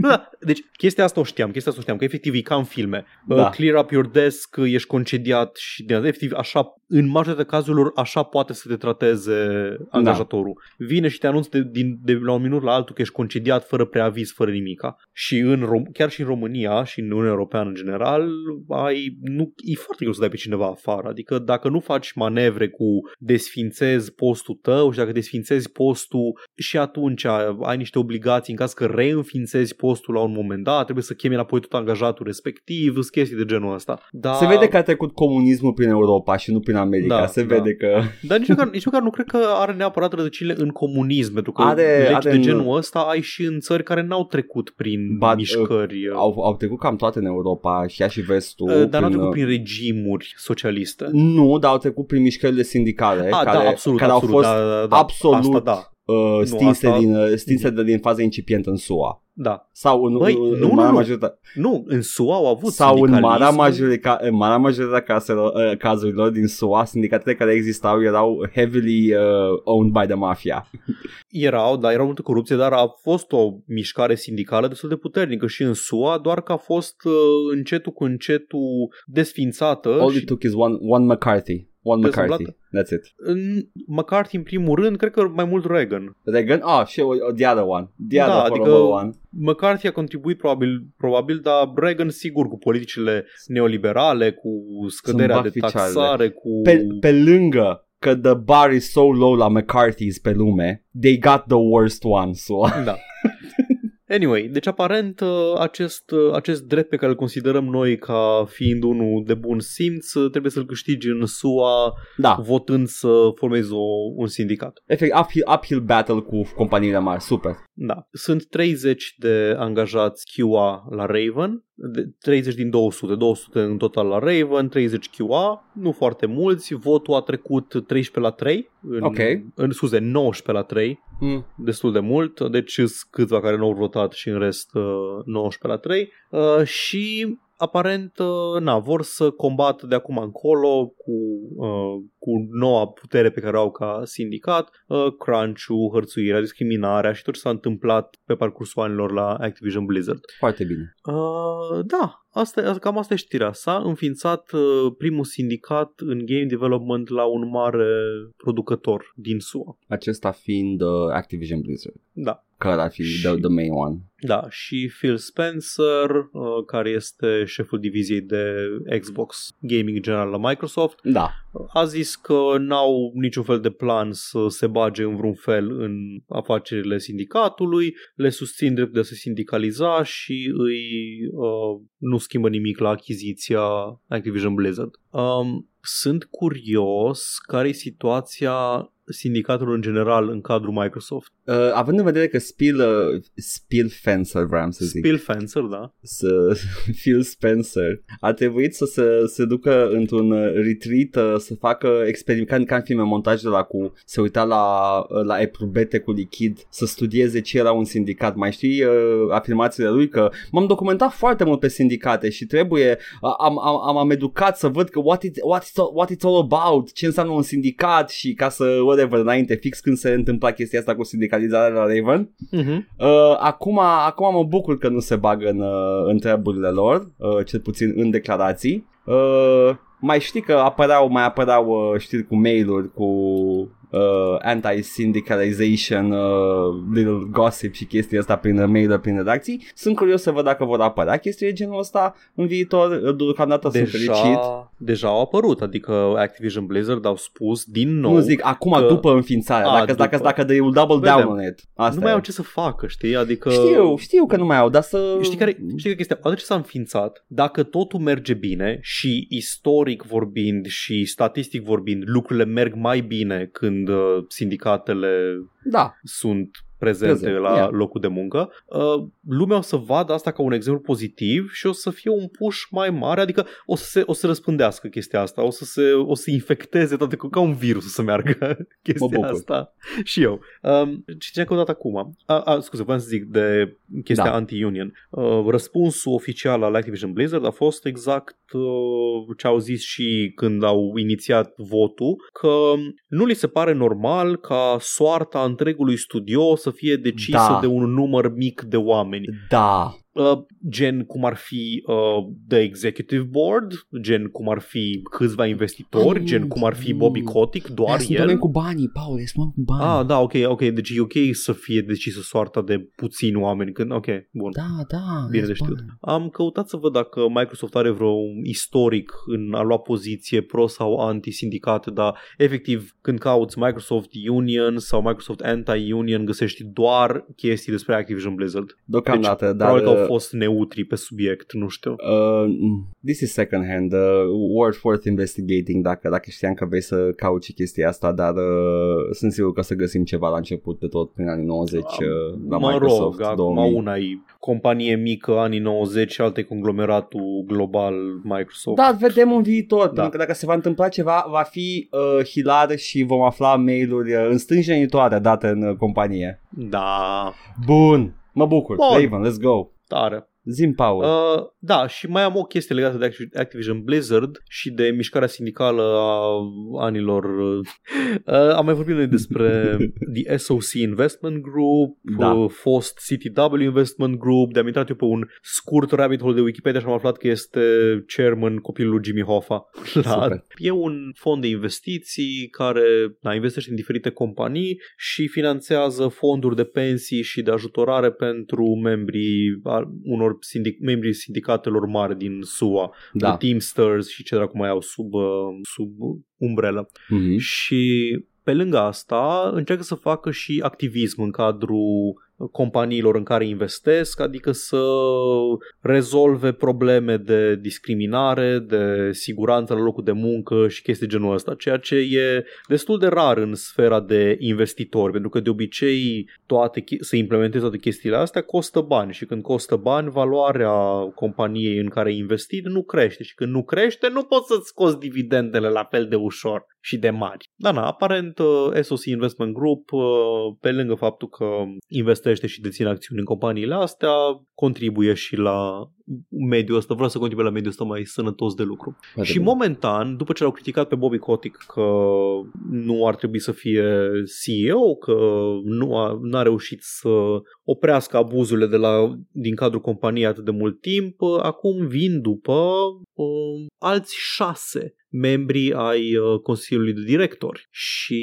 Nu, da, deci chestia asta o știam, chestia asta o știam, că efectiv e ca în filme. Da. Uh, clear up your desk, uh, ești concediat și de efectiv așa, în majoritatea cazurilor, așa poate să te trateze angajatorul. Vine și te anunță de, din, de la un minut la altul că ești concediat fără preaviz, fără nimica. Și în Rom- chiar și în România și în Uniunea Europeană în general, ai, nu, e foarte greu să dai pe cineva afară. Adică dacă nu faci manevre cu desfințezi postul tău și dacă desfințezi postul și atunci ai niște obligații în caz că reînființezi postul la un moment dat, trebuie să chemi înapoi tot angajatul respectiv, sunt chestii de genul ăsta. Da, Se vede că a trecut comunismul prin Europa și nu prin America. Da, Se da. vede că... Dar nici măcar, nici măcar nu cred că are neapărat rădăcinile în comunism, pentru că Are- legi are de în- genul ăsta ai și în țări care n-au trecut prin Ba, mișcări. Au, au trecut cam toate în Europa și ea și vestul. uh, dar n-au trecut uh, prin regimuri socialiste. Nu, dar au trecut prin mișcările sindicale Ah, care, da, absolut, care absolut, au fost da, da, da. absolut Asta da, uh, stinse, asta- din, uh, stinse de, din faza incipientă în SUA. Da. Sau în, Băi, în, nu, în nu, marea nu. majoritate. Nu, în SUA au avut Sau în marea, sindicalism. majoritate, în marea majoritate a caselor, uh, cazurilor din SUA, sindicatele care existau erau heavily uh, owned by the mafia. Erau, da, era multă corupție, dar a fost o mișcare sindicală destul de puternică și în SUA, doar că a fost uh, încetul cu încetul desfințată All și it took is one, one McCarthy. One Dezumblată? McCarthy. That's it. în McCarthy în primul rând, cred că mai mult Reagan. Reagan? Ah, și oh, the other one. The Da, other adică- horrible one. McCarthy a contribuit probabil, probabil, dar Reagan sigur cu politicile neoliberale, cu scăderea Să-mi de bag picioarele. taxare, cu... Pe, pe lângă că the bar is so low la McCarthy's pe lume, they got the worst one, so... Da. Anyway, deci aparent uh, acest, uh, acest drept pe care îl considerăm noi ca fiind unul de bun simț uh, trebuie să-l câștigi în SUA Da, votând să formezi o, un sindicat. efect, uphill, uphill battle cu companiile mari, super. Da. Sunt 30 de angajați QA la Raven, de 30 din 200, 200 în total la Raven, 30 QA, nu foarte mulți, votul a trecut 13 la 3, în, Ok. în scuze, 19 la 3, Mm. destul de mult, deci sunt câțiva care nu au votat mutat și în rest uh, 19 la 3 uh, și aparent, uh, na, vor să combată de acum încolo cu, uh, cu noua putere pe care o au ca sindicat, uh, crunch-ul, hărțuirea, discriminarea și tot ce s-a întâmplat pe parcursul anilor la Activision Blizzard. Foarte bine. Uh, da, asta, cam asta e știrea. S-a înființat uh, primul sindicat în game development la un mare producător din SUA. Acesta fiind uh, Activision Blizzard. Da. Care ar fi Și- the, the main one. Da, și Phil Spencer, uh, care este șeful diviziei de Xbox Gaming general la Microsoft, Da. a zis că n-au niciun fel de plan să se bage în vreun fel în afacerile sindicatului, le susțin drept de a se sindicaliza și îi uh, nu schimbă nimic la achiziția Activision Blizzard. Um, sunt curios care e situația sindicatului în general în cadrul Microsoft. Uh, având în vedere că Spiel, uh, Spiel Fencer, vreau să zic, Spill Fencer, da? să Phil Spencer a trebuit să se, se ducă într-un uh, retreat uh, să facă experiment ca, ca în filme montaj de la cu se uita la, uh, la eprubete cu lichid să studieze ce era un sindicat mai știi uh, afirmațiile lui că m-am documentat foarte mult pe sindicate și trebuie uh, am, am, am, am educat să văd că what, it, what, it's all, what it's all about ce înseamnă un sindicat și ca să whatever înainte fix când se întâmpla chestia asta cu sindicalizarea la Raven Uh-huh. Uh, acum, acum mă bucur că nu se bagă în, uh, în treburile lor, uh, cel puțin în declarații. Uh, mai știi că apăreau, mai apăreau uh, știri cu mail-uri cu uh, anti-syndicalization, uh, little gossip și chestii asta prin mail prin redacții. Sunt curios să văd dacă vor apărea chestii de genul ăsta în viitor. Uh, Deocamdată sunt fericit. Deja, deja au apărut, adică Activision Blizzard au spus din nou Nu zic, acum că- după înființare, A, dacă, dacă, după. dacă they will double Vedem. down on it. Asta nu mai e. au ce să facă, știi? Adică Știu, știu că nu mai au, dar să... Știi care, știi că chestia? Odată ce s-a înființat, dacă totul merge bine și istoric vorbind și statistic vorbind, lucrurile merg mai bine când uh, sindicatele Da, sunt prezente Prezent, la yeah. locul de muncă, uh, lumea o să vadă asta ca un exemplu pozitiv și o să fie un push mai mare, adică o să se, o să răspândească chestia asta, o să se o să infecteze toate ca un virus o să meargă chestia bucur. asta. Și eu. Um, citeam că o dată acum. A, a, scuze, vreau să zic de chestia Da. anti-union. Uh, răspunsul oficial al Activision Blizzard a fost exact uh, ce au zis și când au inițiat votul, că nu li se pare normal ca soarta întregului studio să fie decisă Da. de un număr mic de oameni. da, Uh, gen cum ar fi uh, The Executive Board, gen cum ar fi câțiva investitori, Ah, gen nu, cum ar fi nu. Bobby Kotick, doar Aia sunt el. oameni cu banii, Paul, sunt oameni cu bani. Ah, da, ok, ok, deci e ok să fie decisă soarta de puțini oameni când, ok, bun. da, da. Bine de sunt știut. bani. Am căutat să văd dacă Microsoft are vreo istoric în a lua poziție pro sau anti-sindicate, dar efectiv când cauți Microsoft Union sau Microsoft Anti-Union găsești doar chestii despre Activision Blizzard. Deocamdată, deci, dar... probabil că au uh, fost neutri pe subiect, nu știu. Uh, this is second hand, uh, worth, worth investigating dacă, dacă știam că vrei să cauți chestia asta, dar uh, sunt sigur că o să găsim ceva la început de tot prin anii 90 uh, la mă Microsoft rog, acum 2000. una e companie mică, anii 90 și alta e conglomeratul global Microsoft. Da, vedem în viitor, Da. pentru că dacă se va întâmpla ceva, va fi uh, hilar și vom afla mail-uri uh, înstânjenitoare date în uh, companie. Da, Bun, mă bucur. Bun. Raven, let's go. Tare. Zim, Paul. Uh, da, și mai am o chestie legată de Activ- Activision Blizzard și de mișcarea sindicală a anilor. Uh, uh, am mai vorbit noi despre The SOC Investment Group, Da. uh, fost CTW Investment Group, de-am intrat eu pe un scurt rabbit hole de Wikipedia și am aflat că este chairman copilul lui Jimmy Hoffa. La, Super. e un fond de investiții care da, investește în diferite companii și finanțează fonduri de pensii și de ajutorare pentru membrii a- unor sindic- membrii sindicatelor mari din SUA, da. The Teamsters și ce dracu mai au sub, uh, sub umbrelă. Mhm. Și pe lângă asta încearcă să facă și activism în cadrul companiilor în care investesc, adică să rezolve probleme de discriminare, de siguranță la locul de muncă și chestii genul ăsta, ceea ce e destul de rar în sfera de investitori, pentru că de obicei toate, che- să implementezi toate chestiile astea costă bani și când costă bani, valoarea companiei în care ai investit nu crește și când nu crește, nu poți să-ți scoți dividendele la fel de ușor și de mari. Da, na, aparent uh, SOC Investment Group, uh, pe lângă faptul că investește investește și deține acțiuni în companiile astea, contribuie și la mediul ăsta, vreau să contribuie la mediul ăsta mai sănătos de lucru. Poate și bine. momentan, după ce l-au criticat pe Bobby Kotick că nu ar trebui să fie CEO, că nu a n-a reușit să oprească abuzurile de la, din cadrul companiei atât de mult timp, uh, acum vin după uh, alți șase membri ai uh, Consiliului de Directori și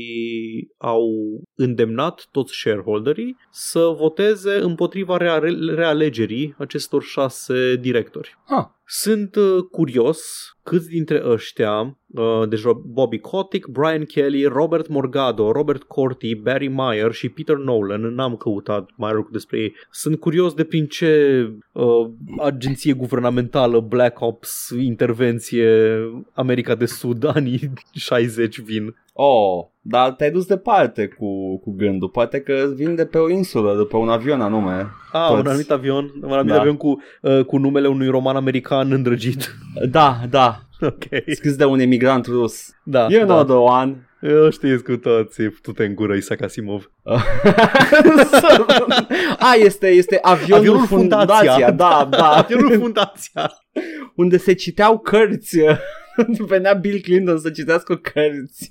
au îndemnat toți shareholderii să voteze împotriva rea- realegerii acestor șase directori. Ah, Sunt uh, curios câți dintre ăștia, uh, deci Bobby Kotick, Brian Kelly, Robert Morgado, Robert Corti, Barry Meyer și Peter Nolan, n-am căutat mai lucruri despre ei, sunt curios de prin ce uh, agenție guvernamentală Black Ops, intervenție America de Sud, anii 60 vin. Oh, dar te-ai dus departe cu, cu gândul. Poate că vin de pe o insulă, de pe un avion anume. Ah, Toți. un anumit avion, un anumit Da. avion cu, uh, cu numele unui roman american îndrăgit. Da, da, ok. scris de un emigrant rus. Da, You know da. the one. Eu știți cu toții, tu te în gură, Isaac Asimov. A, este, este avionul, Avionul fundația, Fundația, da, da, Avionul Fundația. unde se citeau cărți. Venea Bill Clinton să citească cărți.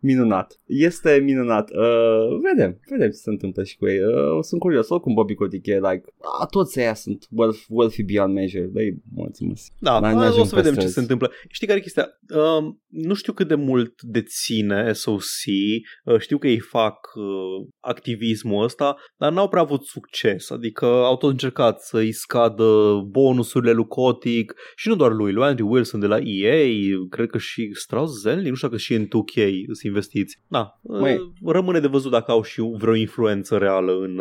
Minunat. Este minunat. Uh, vedem, vedem ce se întâmplă și cu ei. Uh, sunt curios. Oricum Bobby Kotick e like, a, toți ăia sunt wealth, wealthy beyond measure. Dă-i mulțumesc. Da, N-ai- o n-ajung să pe vedem ce străzi. se întâmplă. Știi care e chestia? Uh, nu știu cât de mult deține SOC, uh, știu că ei fac uh, activismul ăsta, dar n-au prea avut succes. Adică au tot încercat să-i scadă bonusurile lui Kotick și nu doar lui, lui Andrew Wilson de la EA, cred că și Strauss Zelnick, nu știu dacă și în 2K sunt investiți. Da, uh, Măi. rămâne de văzut dacă au și vreo influență reală în...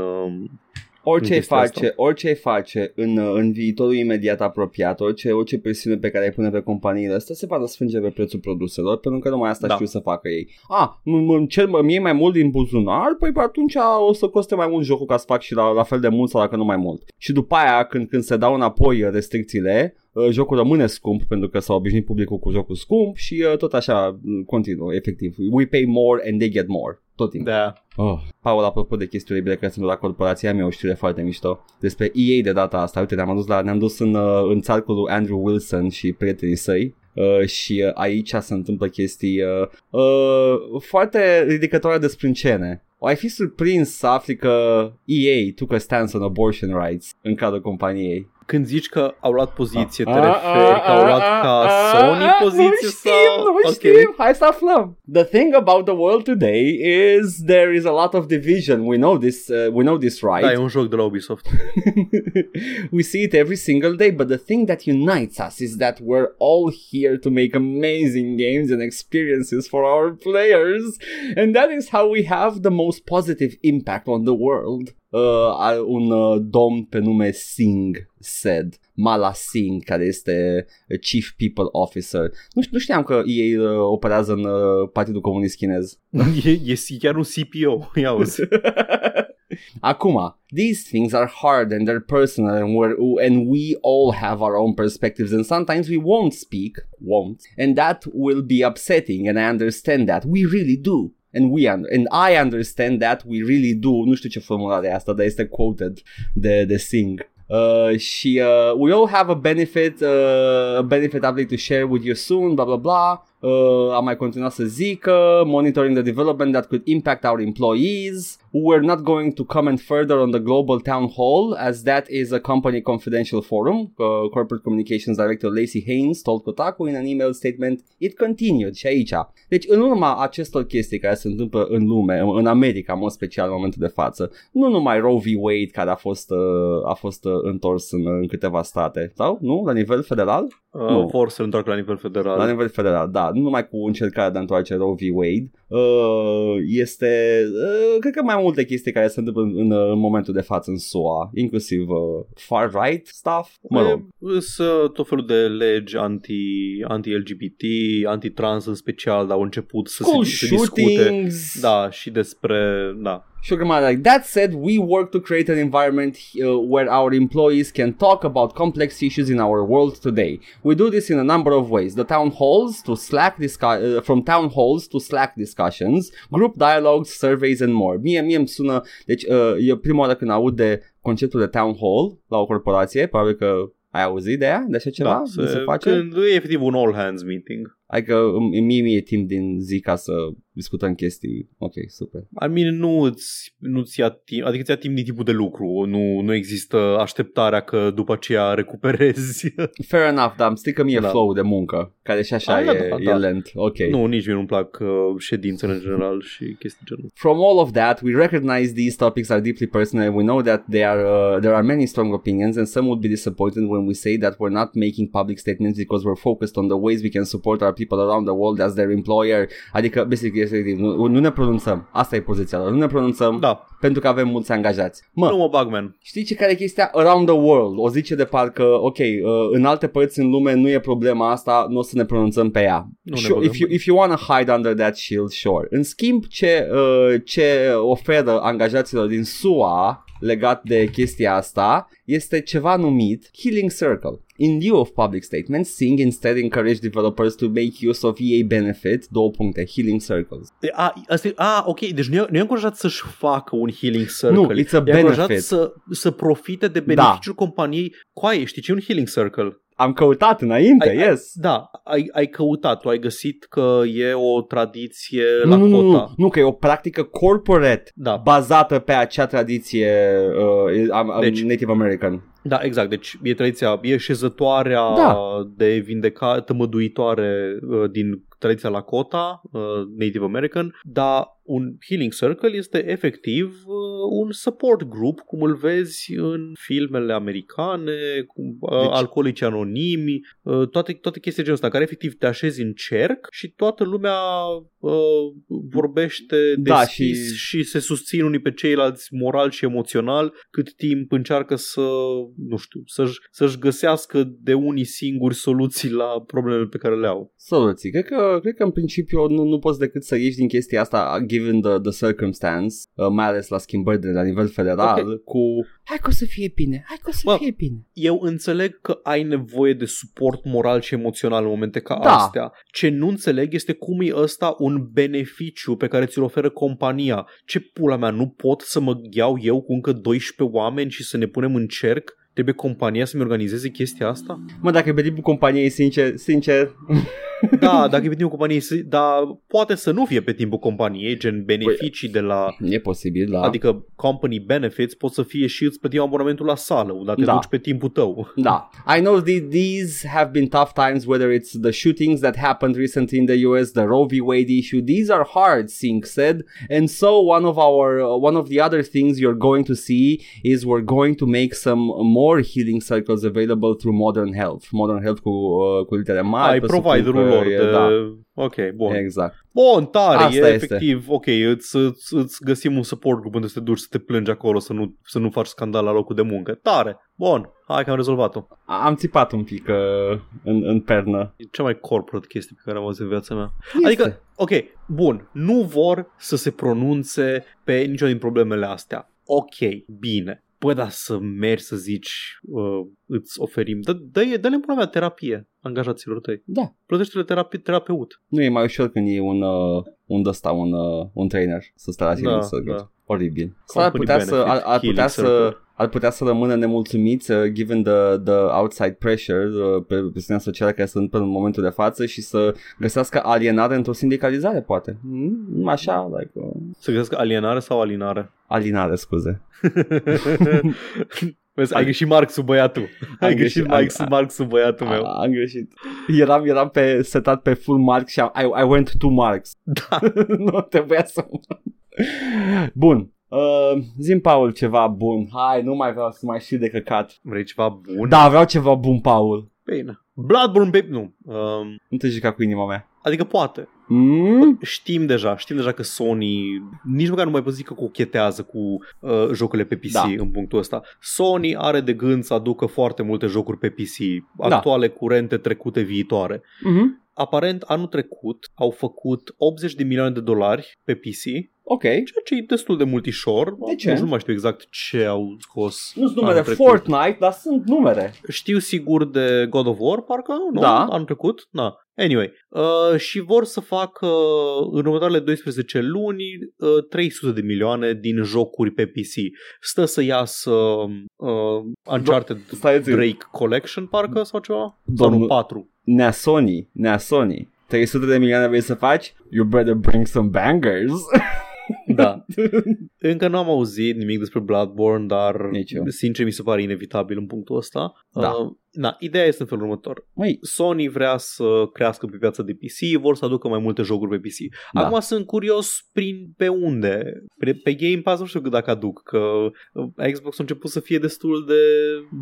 Uh, Orice în ai chestia face, asta. orice ai face în, uh, în viitorul imediat apropiat, orice, orice presiune pe care ai pune pe companiile astea se va răsfrânge pe prețul produselor, pentru că numai asta Da. știu să facă ei. A, mă, mă, cer, mă, mie mai mult din buzunar, păi pe atunci o să coste mai mult jocul ca să fac și la, la fel de mult sau dacă nu mai mult. Și după aia, când, când se dau înapoi uh, restricțiile, uh, jocul rămâne scump pentru că s-a obișnuit publicul cu jocul scump și uh, tot așa uh, continuă, efectiv. We pay more and they get more. Tot timpul. da. Oh, Paul, apropo de chestii oribile care sunt la corporația mea, o știre foarte mișto despre EA de data asta. Uite, ne-am dus, la, ne-am dus în, uh, în țarcul lui Andrew Wilson și prietenii săi uh, și uh, aici se întâmplă chestii uh, uh, foarte ridicătoare de sprâncene. O ai fi surprins să afli că EA took a stance on abortion rights în cadrul companiei. Când zici că au luat poziție, te Ah, referi că au luat ah, ca ah, Sony ah, poziție nu știm, sau... Nu Ok. știm, hai să aflăm. The thing about the world today is there is a lot of division. We know this, uh, we know this right. Da, e un joc de la Ubisoft. we see it every single day, but the thing that unites us is that we're all here to make amazing games and experiences for our players, and that is how we have the most positive impact on the world. Uh, a- un uh, domn pe nume Singh said, Mala Singh, care este uh, Chief People Officer. Nu, ș- nu știam că ei uh, operează în uh, Partidul Comunist Chinez. e, e chiar un CPO. Ia uzi. Akuma, these things are hard and they're personal and, we're, and we all have our own perspectives and sometimes we won't speak, won't, and that will be upsetting and I understand that. We really do. And we un- and I understand that we really do. Nu știu ce formulare e asta, dar este quoted de, de Singh. Uh, și uh, we all have a benefit, uh, a benefit update to share with you soon, blah blah blah. Uh, am mai continuat să zic uh, monitoring the development that could impact our employees. We're not going to comment further on the global town hall as that is a company confidential forum. Uh, Corporate Communications Director Lacey Haynes told Kotaku in an email statement. It continued și aici. Deci în urma acestor chestii care se întâmplă în lume, în America, în mod special în momentul de față, nu numai Roe v. Wade care a fost, uh, a fost uh, întors în, în câteva state, sau? Nu? La nivel federal? Nu. Uh, vor să întoarcă la nivel federal. La nivel federal, da, nu numai cu încercarea de a întoarce Roe v. Wade, uh, este, uh, cred că mai multe chestii care se întâmplă în, în, în momentul de față în SUA, inclusiv uh, far-right stuff, mă rog. Sunt tot felul de legi anti, anti-LGBT, anti-trans în special, dar au început să School se, se discute. shootings, da, și despre, da, Și o grămadă like, That said, we work to create an environment uh, where our employees can talk about complex issues in our world today. We do this in a number of ways. The town halls to Slack discu- uh, from town halls to Slack discussions, group dialogues, surveys and more. Mie, mie îmi sună, deci uh, e prima oară când aud de conceptul de town hall la o corporație, probabil că ai auzit de ea, de așa ceva? Da, de se face? Când e efectiv un all hands meeting. Adică îmi mie, mie e timp din zi ca să discutăm chestii. Ok, super. I mean, nu îți, nu-ți ia timp, adică ți ia timp din timpul de lucru. Nu, nu există așteptarea că după aceea recuperezi. Fair enough, dar îmi strică mie Da. flow de muncă, care și așa Ah, da, e, da, e da. lent. Ok. nu, nici mie nu-mi plac uh, ședințele în general și chestii genul. From all of that, we recognize these topics are deeply personal and we know that they are, uh, there are many strong opinions and some would be disappointed when we say that we're not making public statements because we're focused on the ways we can support our people around the world as their employer. Adică, basically, efectiv, nu, nu ne pronunțăm. Asta e poziția lor. Nu ne pronunțăm Da, pentru că avem mulți angajați. Mă, nu mă bag, man. Știi ce care e chestia? Around the world. O zice de parcă, ok, uh, în alte părți în lume nu e problema asta, nu o să ne pronunțăm pe ea. Nu ne sure, băgăm. if, you, if you wanna hide under that shield, sure. În schimb, ce, uh, ce oferă angajaților din SUA legat de chestia asta este ceva numit Healing Circle. In lieu of public statements, Sing instead encourage developers to make use of EA benefit, două puncte, Healing Circles. E, A, asta e, a, ok, deci nu e, nu e încurajat să-și facă un healing circle. Nu, it's a e încurajat benefit. să, să profite de beneficiul companiei. Coaie, știi ce e un healing circle? Am căutat înainte, Ai- yes. Da, ai, ai căutat, tu ai găsit că e o tradiție Nu, la nu, nu, Cota. nu, nu, că e o practică corporate Da, bazată pe acea tradiție uh, am, am Deci- Native American. da, exact. Deci e tradiția, e șezătoarea Da. de vindecare, tămăduitoare uh, din tradiția Lakota, uh, Native American, dar un healing circle este efectiv uh, un support group, cum îl vezi în filmele americane, cu uh, Deci- alcoolici anonimi, uh, toate, toate chestii genul ăsta, care efectiv te așezi în cerc și toată lumea uh, vorbește Da, deschis și- și... și se susțin unii pe ceilalți moral și emoțional, cât timp încearcă să, nu știu, să-și, să-și găsească de unii singuri soluții la problemele pe care le au. Soluții. Cred că, cred că în principiu nu, nu poți decât să ieși din chestia asta given the, the circumstance, uh, mai ales la schimbări de la nivel federal, Ok. cu hai că o să fie bine, hai că o să Bă, fie bine. Eu înțeleg că ai nevoie de suport moral și emoțional în momente ca Da. astea. Ce nu înțeleg este cum e ăsta un beneficiu pe care ți-l oferă compania. Ce pula mea, nu pot să mă gheau eu cu încă 12 oameni și să ne punem în cerc? Trebuie compania să-mi organizeze chestia asta? Mă, dacă e pe timpul companiei, sincer, sincer, Da, dacă e pe timpul companiei, dar poate să nu fie pe timpul companiei, gen beneficii de la... e posibil, da. Adică company benefits pot să fie și îți plătim abonamentul la sală, dar te Da. duci pe timpul tău. Da. I know the, these have been tough times, whether it's the shootings that happened recently in the US, the Roe v. Wade issue. These are hard, Singh said. And so one of our, one of the other things you're going to see is we're going to make some more healing circles available through Modern Health. Modern Health cu, uh, cu litere mari. Ai providerul lor e- de... Da, Ok, bun. exact. Bun, tare, Asta e este. efectiv, ok, îți, îți, îți găsim un support group unde să te duci să te plângi acolo, să nu, să nu faci scandal la locul de muncă. Tare, bun, hai că am rezolvat-o. A- Am țipat un pic uh, în, în pernă. E cea mai corporate chestie pe care am auzit în viața mea. Este. Adică, ok, bun, nu vor să se pronunțe pe niciuna din problemele astea. Ok, bine. Păi da, să mergi să zici, uh, îți oferim, dă, dă-i, dă-le în pula mea terapie angajaților tăi. Da. Plătește-le terapi- terapeut. Nu e mai ușor când e un, uh, un ăsta, un, uh, un trainer să stea la Da, healing circle. da. Oribil. Sau ar Company putea, să, ar, benefit, ar, putea healing să, circle. ar putea să rămână nemulțumiți uh, given the, the outside pressure uh, pe presiunea socială care sunt până în momentul de față și să găsească alienare într-o sindicalizare, poate. Mm, așa, like, uh, Să găsească alienare sau alinare? alinare, scuze. Vezi, ai greșit Marxul, băiatul. Ai greșit greșit, Marx, am- Marxul, băiatul meu. A, am greșit. Eram, eram pe, setat pe full marks și am, I, I went to marks. Da. nu trebuia să... Bun. Uh, zim, Paul, ceva bun. Hai, nu mai vreau să mai știu de căcat. Vrei ceva bun? Da, vreau ceva bun, Paul. Bine. Bloodborne Baby, nu. Um, Nu te juca cu inima mea. adică poate. Mm? Știm deja, știm deja că Sony nici măcar nu mai pot zic că cochetează cu uh, jocurile pe PC Da. în punctul ăsta. Sony are de gând să aducă foarte multe jocuri pe PC, Da. actuale, curente, trecute, viitoare. Mm-hmm. Aparent, anul trecut au făcut 80 de milioane de dolari pe PC Ok. ceea ce e destul de multișor. Decent. Nu mai știu exact ce au scos. Nu sunt numere anul trecut. Fortnite, dar sunt numere. Știu sigur de God of War, parcă, nu? Da. Anul trecut? Da. Anyway, uh, și vor să facă uh, în următoarele 12 luni uh, 300 de milioane din jocuri pe PC. Stă să iasă uh, Uncharted Stai zi. Drake Collection, parcă, sau ceva? Sau Domnul- nu, 4. Nea Sony, nea Sony. 300 de milioane vrei să faci? You better bring some bangers. Da. Încă nu am auzit nimic despre Bloodborne, dar Nici eu. sincer mi se pare inevitabil în punctul ăsta. Da. Uh, na, ideea este în felul următor. Măi, Sony vrea să crească pe piața de PC, vor să aducă mai multe jocuri pe PC. Da. Acum sunt curios prin pe unde. Pe, pe Game Pass nu știu cât dacă aduc, că uh, Xbox a început să fie destul de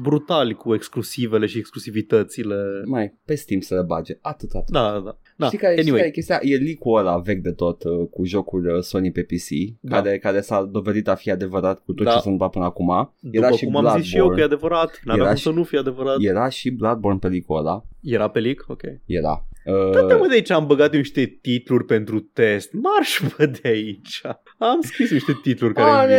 brutali cu exclusivele și exclusivitățile. mai, pe Steam să le bage. Atât, atât. Da, da, da. da. Știi care, știi anyway, care e chestia? E leak-ul ăla vechi de tot uh, cu jocul uh, Sony pe PC, Da. care, care s-a dovedit a fi adevărat cu tot Da. ce s-a întâmplat până acum. după Era și cum am zis și eu că e adevărat, n-avea Era cum și- să nu fie adevărat. Era și Bloodborne pe leak-ul ăla. Era pe leak? Ok. Era. Dă-te Uh, mă de aici, am băgat eu niște titluri pentru test. Marș mă de aici. Am scris niște titluri care a, îmi vin.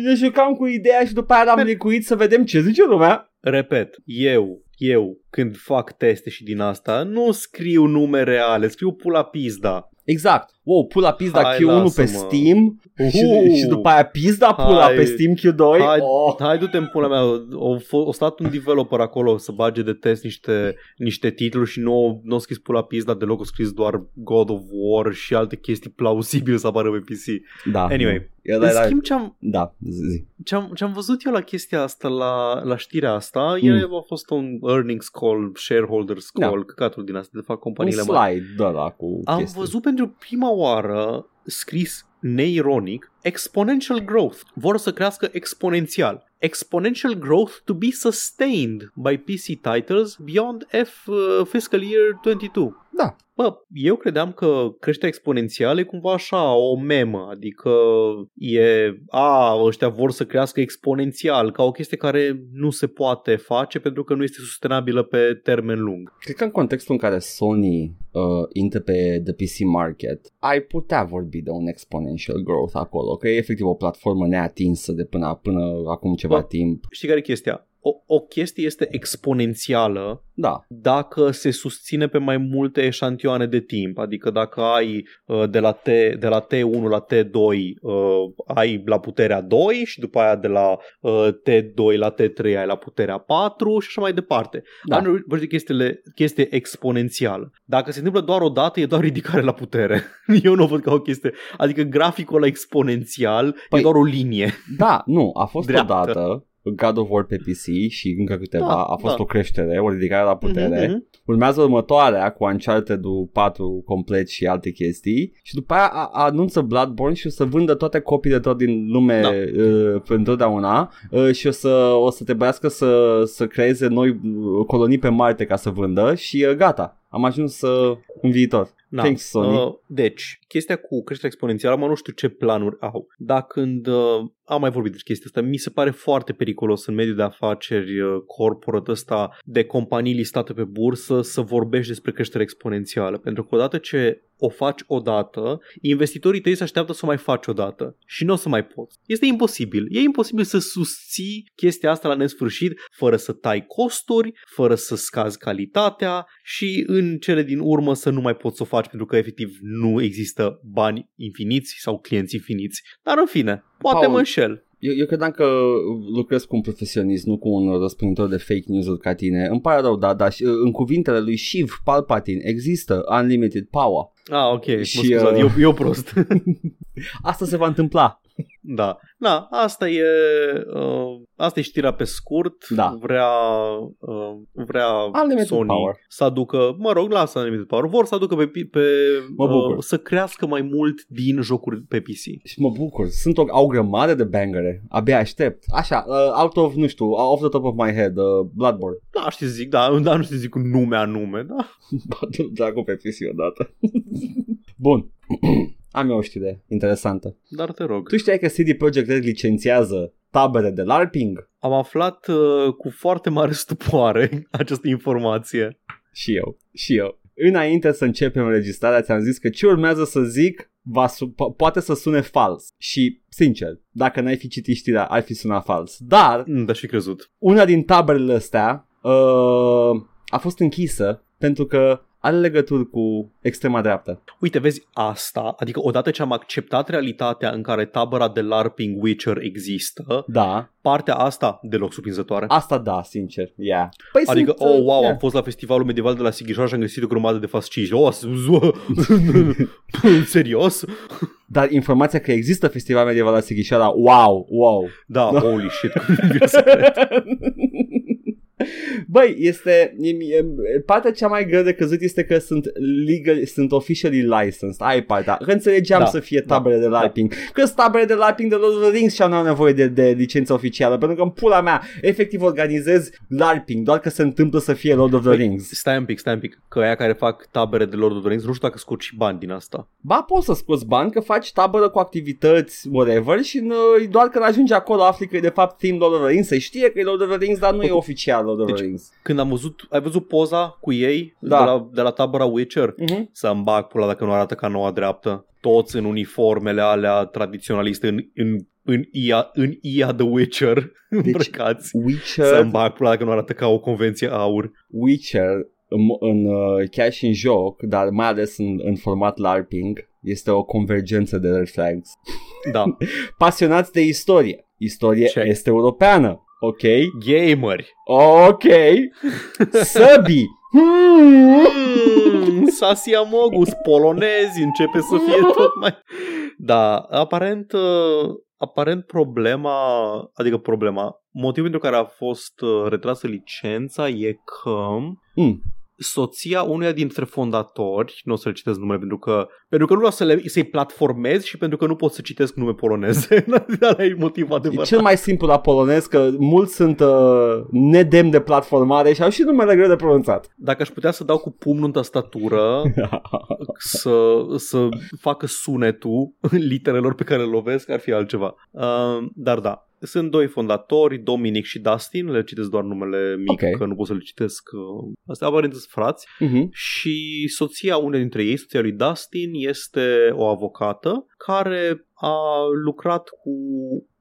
ne, ne jucam cu ideea și după aia l-am licuit să vedem ce zice lumea. Repet, eu, eu, când fac teste și din asta, nu scriu nume reale, scriu pula pizda. Exact. Wow, pula pizda Hai, Q1 pe lasă-mă. Steam și, Uhu. și după aia pizda pula Hai. pe Steam Q2. Hai, oh. hai du-te în pula mea, o, o stat un developer acolo să bage de test niște, niște titluri și nu, nu a scris pula pizda deloc, a scris doar God of War și alte chestii plausibile să apară pe PC. Da. Anyway, Era, În era, schimb, ce-am, da, zi. ce-am, ce-am văzut eu la chestia asta, la, la știrea asta, Mm. mm. a fost un earnings call, shareholders Da. call, căcatul din asta, de fapt, Un companiile mari. slide de ăla cu Am chestii. văzut pentru prima oară scris neironic exponential growth. Vor să crească exponențial. Exponential growth to be sustained by PC titles beyond F uh, fiscal year 22. Da. Bă, eu credeam că creșterea exponențială e cumva așa, o memă, adică e, a, ăștia vor să crească exponențial, ca o chestie care nu se poate face pentru că nu este sustenabilă pe termen lung. Cred că în contextul în care Sony uh, intră pe the PC market, ai putea vorbi de un exponential growth acolo, că e efectiv o platformă neatinsă de până, până acum ceva Bă. timp. Știi care e chestia? O, o chestie este exponențială Da, dacă se susține pe mai multe eșantioane de timp, adică dacă ai uh, de la, T, de la T1 la T2 uh, ai la puterea 2 și după aia de la uh, T2 la T3 ai la puterea 4 și așa mai departe. Da. Am vorbit de chestiile, chestie exponențială. Dacă se întâmplă doar o dată, e doar ridicare la putere. Eu nu o văd ca o chestie. Adică graficul ăla exponențial Păi- e doar o linie. da, nu, a fost Dreaptă. odată God of War pe PC și încă câteva, Da, a fost da. o creștere, o ridicare la putere. Mhm, mhm. Urmează următoarea cu Uncharted 4 complet și alte chestii și după aia a, a anunță Bloodborne și o să vândă toate copiile tot din lume Da. uh, pentru întotdeauna uh, și o să, o să trebuiască să, să creeze noi uh, colonii pe Marte ca să vândă și uh, gata, am ajuns uh, în viitor. Da. Thanks, Sony. Uh, deci, chestia cu creșterea exponențială, mă nu știu ce planuri au. Dar când uh, am mai vorbit despre chestia asta, mi se pare foarte periculos în mediul de afaceri uh, corporate ăsta de companii listate pe bursă să vorbești despre creștere exponențială. Pentru că odată ce o faci odată, investitorii tăi se așteaptă să o mai faci odată și nu o să mai poți. Este imposibil. E imposibil să susții chestia asta la nesfârșit fără să tai costuri, fără să scazi calitatea și în cele din urmă să nu mai poți să o faci pentru că efectiv nu există bani infiniți sau clienți infiniți. Dar în fine, poate Paul, mă înșel. Eu, eu credeam că lucrez cu un profesionist, nu cu un răspunzător de fake news-uri ca tine. Îmi pare rău, da, dar și- în cuvintele lui Shiv Palpatine există unlimited power. Ah, ok, mă Și, scuzați, uh, eu, eu prost. Asta se va întâmpla. Da, da, asta e, uh, asta e știrea pe scurt. Da. Vrea, uh, vrea Unlimited Sony power. să aducă, mă rog, lasă Unlimited Power, vor să aducă pe, pi- pe Mă bucur. uh, să crească mai mult din jocuri pe PC. Și mă bucur. Sunt o, au o grămadă de bangere. Abia aștept. Așa, uh, out of, nu știu, off the top of my head, uh, Bloodborne. Da, știi să zic, da, da, nu știu să zic cu nume anume, da. Bată dracu pe PC odată. Bun. Am eu o știre interesantă. Dar te rog. Tu știai că CD Projekt Red licențiază tabere de LARPing? Am aflat uh, cu foarte mare stupoare această informație. Și eu. Și eu. înainte să începem înregistrarea, ți-am zis că ce urmează să zic va su- po- poate să sune fals. Și, sincer, dacă n-ai fi citit știrea, ar fi sunat fals. Dar, Mm, Da, și crezut. una din taberele astea uh, a fost închisă pentru că are legături cu extrema dreaptă. Uite, vezi asta, adică odată ce am acceptat realitatea în care tabăra de LARPing Witcher există, Da, partea asta deloc surprinzătoare. asta da, sincer, yeah. Păi Adică, sunt, oh, wow, yeah. am fost la festivalul medieval de la Sighișoara și am găsit o grămadă de fasciști. Oh, serios? Dar informația că există festival medieval la Sighișoara, wow, wow. Da, holy shit, Băi, este e, e, partea cea mai greu de căzut este că sunt legal, sunt officially licensed. Ai partea. Că înțelegeam Da, să fie da, tabere de LARPing. Că sunt tabere de LARPing de Lord of the Rings și au nevoie de, de licență oficială. Pentru că în pula mea, efectiv organizez LARPing, doar că se întâmplă să fie Lord of the Păi, Rings. Stai un pic, stai un pic. Că aia care fac tabere de Lord of the Rings, nu știu dacă scot și bani din asta. Ba, poți să scoți bani că faci tabără cu activități, whatever, și în, doar când ajungi acolo afli că e de fapt Team Lord of the Rings, se știe că e Lord of the Rings, dar nu e oficial Lord of the Deci, Rings. Când am văzut, ai văzut poza cu ei Da. de, la, de la tabăra Witcher? Uh-huh. Să-mi bag pula dacă nu arată ca noua dreaptă. Toți în uniformele alea tradiționaliste în, în, în, IA, în IA The Witcher îmbrăcați. Witcher, Să-mi bag pula dacă nu arată ca o convenție aur. Witcher în, în, uh, chiar și în joc, dar mai ales în, în format LARPing, este o convergență de red flags. Da. Pasionați de istorie. Istorie Check. este europeană. Ok? Gameri. Ok. Săbii. Hmm. Mm, Sasia Mogus, polonezi, începe să fie tot mai... Da, aparent, uh, aparent problema, adică problema, motivul pentru care a fost uh, retrasă licența e că Mm. Soția unuia dintre fondatori, nu o să le citesc numele pentru că, pentru că nu vreau să le, să-i platformez și pentru că nu pot să citesc nume poloneze. Ăla e motivul E adevărat. cel mai simplu la polonez că mulți sunt uh, nedemni de platformare și au și numele greu de pronunțat. Dacă aș putea să dau cu pumnul în tastatură, să, să facă sunetul literelor pe care le lovesc, ar fi altceva. Uh, dar da, sunt doi fondatori, Dominic și Dustin, le citesc doar numele mic, Ok. că nu pot să le citesc. Uh, astea aparent sunt frați. Mhm. Și soția unei dintre ei, soția lui Dustin, este o avocată care a lucrat cu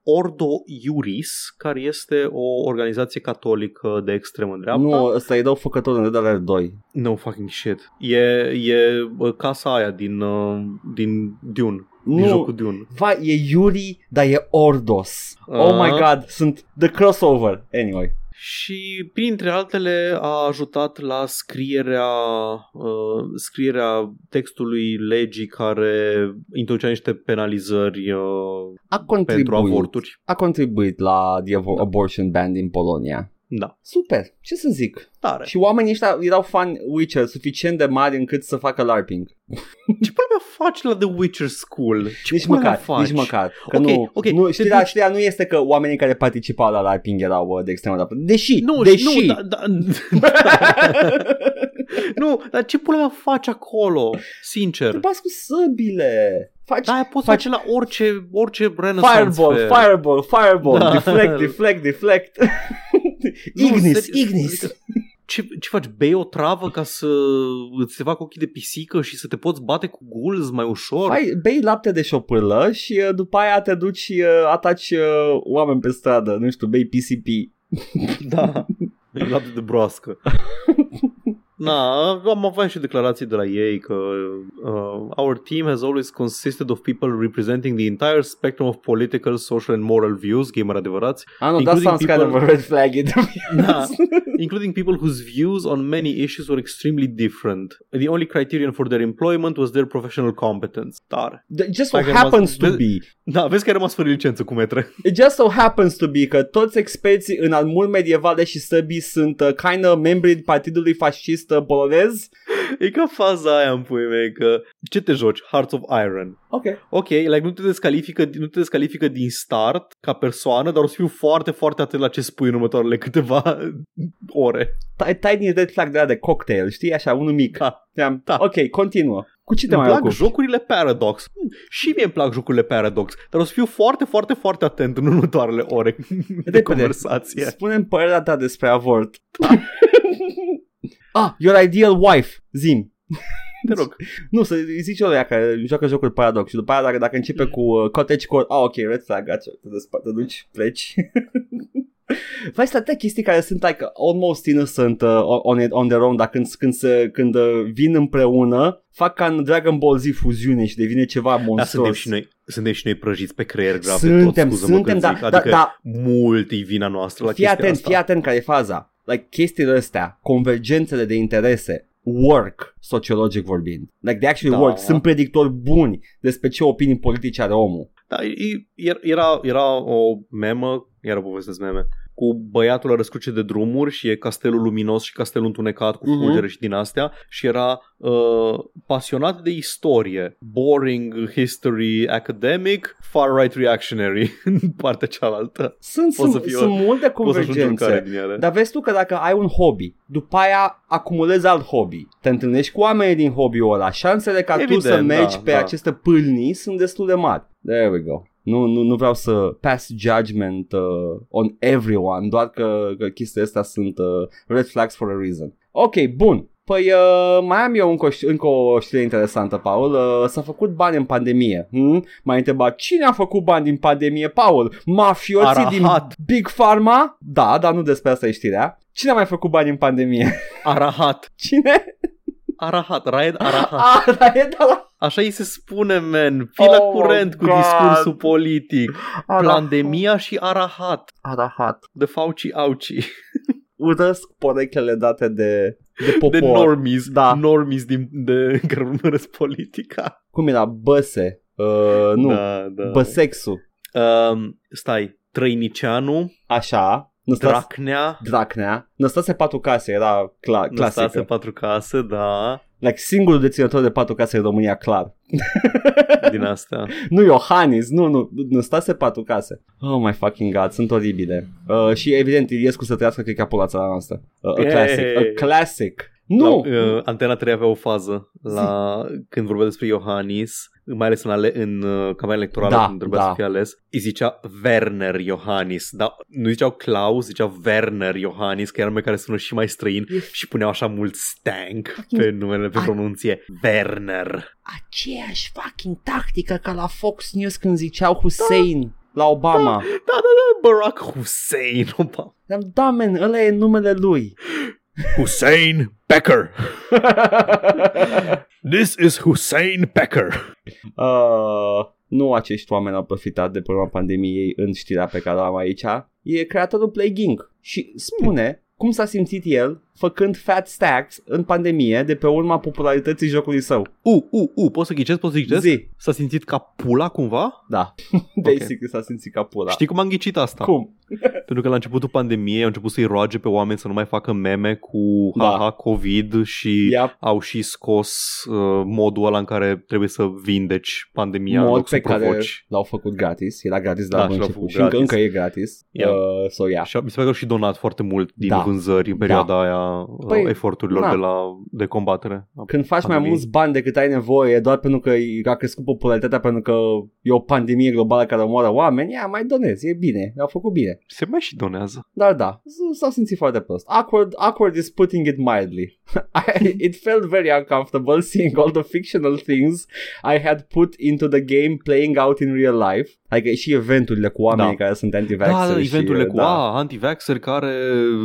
Ordo Iuris, care este o organizație catolică de extremă dreapta. Nu, ăsta îi dau făcătorul în Red 2. No fucking shit. E, e uh, casa aia din, uh, din Dune. Din Nu. jocul Dune. Vai, e Yuri, dar e Ordos. Oh my Ah. god, sunt the crossover. Anyway. Și printre altele a ajutat la scrierea, uh, scrierea textului legii care introducea niște penalizări uh, A pentru contribuit, avorturi. a contribuit la the avo- abortion ban din Polonia. Da. Super, ce să zic. Tare. Și oamenii ăștia erau fan Witcher suficient de mari încât să facă LARPing. Ce pula mea faci la The Witcher School? Ce Nici pula mea măcar, faci? nici măcar. Că Ok, nu, ok, nu, te știrea, duci- știrea nu este că oamenii care participau la LARPing erau uh, de extremă dreaptă. Deși, Nu, deși. nu, da, da, nu, dar ce pula mea faci acolo? Sincer. Te bați cu săbile. Faci Da, aia poți faci- face la orice, orice Renaissance Fireball, fair. fireball, fireball, Da. deflect, deflect, deflect. Nu, Ignis, serios, Ignis. adică, Ce, ce faci? Bei o travă ca să îți se facă ochii de pisică și să te poți bate cu ghouls mai ușor? Hai, bei lapte de șopârlă și uh, după aia te duci și uh, ataci uh, oameni pe stradă, nu știu, bei PCP. Da. E lapte de broască. Na, am avut și declarații de la ei că uh, our team has always consisted of people representing the entire spectrum of political, social and moral views, gamer adevărați, Ah, nu, that Including sounds kind of people- a red flag. it Da. including people whose views on many issues were extremely different. The only criterion for their employment was their professional competence. Tare. Just so Hai că happens to rămas- be. Da, vezi că ai rămas fără licență cu metre. It just so happens to be că toți experții în armuri medievale și săbii sunt uh, kind of membri partidului fascist uh, polonez. E ca faza aia în pui mei că ce te joci? Hearts of Iron. Ok. Ok, like, nu te descalifică, nu te descalifică din start ca persoană, dar o să fiu foarte, foarte atent la ce spui în următoarele câteva ore. T- Tiny red flag de la de cocktail, știi? Așa, unul mic. Da. Te-am- Da. Ok, continuă. Cu ce te Îmi mai plac ocupi? jocurile Paradox. Hmm, Și mie îmi plac jocurile Paradox, dar o să fiu foarte, foarte, foarte atent în următoarele ore de Repede. conversație. Spune-mi părerea ta despre avort. ah, your ideal wife. Zim. Te rog. Nu, să îi zici ăla care joacă jocuri Paradox și după aia dacă, dacă începe cu uh, Cottage Core, ah, ok, red flag, gotcha, te, despa- te duci, pleci. Vai să atâtea chestii care sunt like almost innocent uh, on, it, on their own, dar când, când, se, când uh, vin împreună, fac ca în Dragon Ball Z fuziune și devine ceva Da, monstruos. suntem și noi, suntem și noi prăjiți pe creier grav de Suntem, tot, scuză-mă suntem, că da, zic, da, adică da. mult e vina noastră la fii chestia atent, asta. fii atent care e faza. Like chestiile astea, convergențele de interese, work, sociologic vorbind. Like they actually Da. work. Sunt predictori buni despre ce opinii politice are omul. Da, e- e- era, era o memă, iar povestesc meme, cu băiatul la răscruce de drumuri și e castelul luminos și castelul întunecat cu Mhm. fulgere și din astea și era uh, pasionat de istorie, boring history academic, far-right reactionary în partea cealaltă. Sunt, Poți sunt, să fii o- sunt multe Poți să ajungi un care convergențe. din ele. Dar vezi tu că dacă ai un hobby, după aia acumulezi alt hobby, te întâlnești cu oamenii din hobby-ul ăla, șansele ca tu Evident, să mergi da, pe da. aceste pâlnii sunt destul de mari. There we go. Nu, nu, nu vreau să pass judgment uh, on everyone, doar că, că chestiile astea sunt uh, red flags for a reason. Ok, bun. Păi uh, mai am eu încă, o ști- încă o știre interesantă, Paul. Uh, s-a făcut bani în pandemie. Hmm? M-ai întrebat cine a făcut bani din pandemie, Paul? Mafioții Arahat. din Big Pharma? Da, dar nu despre asta e știrea. Cine a mai făcut bani în pandemie? Arahat. Cine? Arahat. Raed Arahat. Ah, da, e de la... Așa îi se spune, man. Fii la Oh, curent cu God. discursul politic. Pandemia și Arahat. Arahat. De Fauci Auci. Urăsc porechele date de, de popor. De normies. Da. Normies din, de, care urmăresc politica. Cum era? Băse. Uh, nu. Da, da. Băsexul. Um, stai. Trăinicianu, Așa. Năstase, Dracnea, Dracnea. Năstase patru case. Era cla- Năstase clasică. patru case, da, Like singurul deținător de patru case în România, clar. din astea. Nu Iohannis, nu, nu, Năstase patru case. Oh my fucking god, sunt oribile. Uh, și evident, Iliescu să trăiască, cred că a pulat țara noastră. Uh, a Yay! classic, a classic. Nu! La, uh, Antena 3 avea o fază la, când vorbea despre Iohannis, mai ales în, ale, în uh, campania electorală, Da, când trebuia da. să fie ales, îi zicea Werner Iohannis, dar nu ziceau Klaus, ziceau Werner Iohannis, că era nume care sună și mai străin E și puneau așa mult stank pe numele, pe Ai- pronunție. Werner. aceeași fucking tactică ca la Fox News când ziceau Hussein la Obama. Da, da, da, Barack Hussein Obama. Da, da man, ăla e numele lui. Hussein Becker. This is Hussein Becker. Uh, nu acești oameni au profitat de problema pandemiei în știrea pe care o am aici. E creatorul Plague Inc. Și spune cum s-a simțit el făcând fat stacks în pandemie de pe urma popularității jocului său. U, u, u, poți să ghicesc, poți să ghicesc? Zi. S-a simțit ca pula cumva? Da. Basic s-a simțit ca pula. Știi cum am ghicit asta? Cum? Pentru că la începutul pandemiei au început să-i roage pe oameni să nu mai facă meme cu Da. haha COVID și Yep. au și scos uh, modul ăla în care trebuie să vindeci pandemia în Mod loc să pe care provoci. l-au făcut gratis. Era gratis de Da, la și l-au început făcut și încă, gratis. încă e gratis. Yeah. Uh, so, yeah. Și mi se pare că au și donat foarte mult din Da. Vânzări în perioada Da. aia Păi, uh, eforturilor na. de, la, de combatere. a Când faci mai pandemiei. mulți bani decât ai nevoie doar pentru că a crescut popularitatea pentru că e o pandemie globală care omoară oameni, ia, mai donezi, e bine, au făcut bine. Se mai și donează. Dar da, s- s-a simțit foarte prost. Awkward, awkward is putting it mildly. I, it felt very uncomfortable seeing all the fictional things I had put into the game playing out in real life. Adică și eventurile cu oamenii Da. care sunt Da, anti-vaxxeri da, și, eventurile cu da. a, anti-vaxxeri care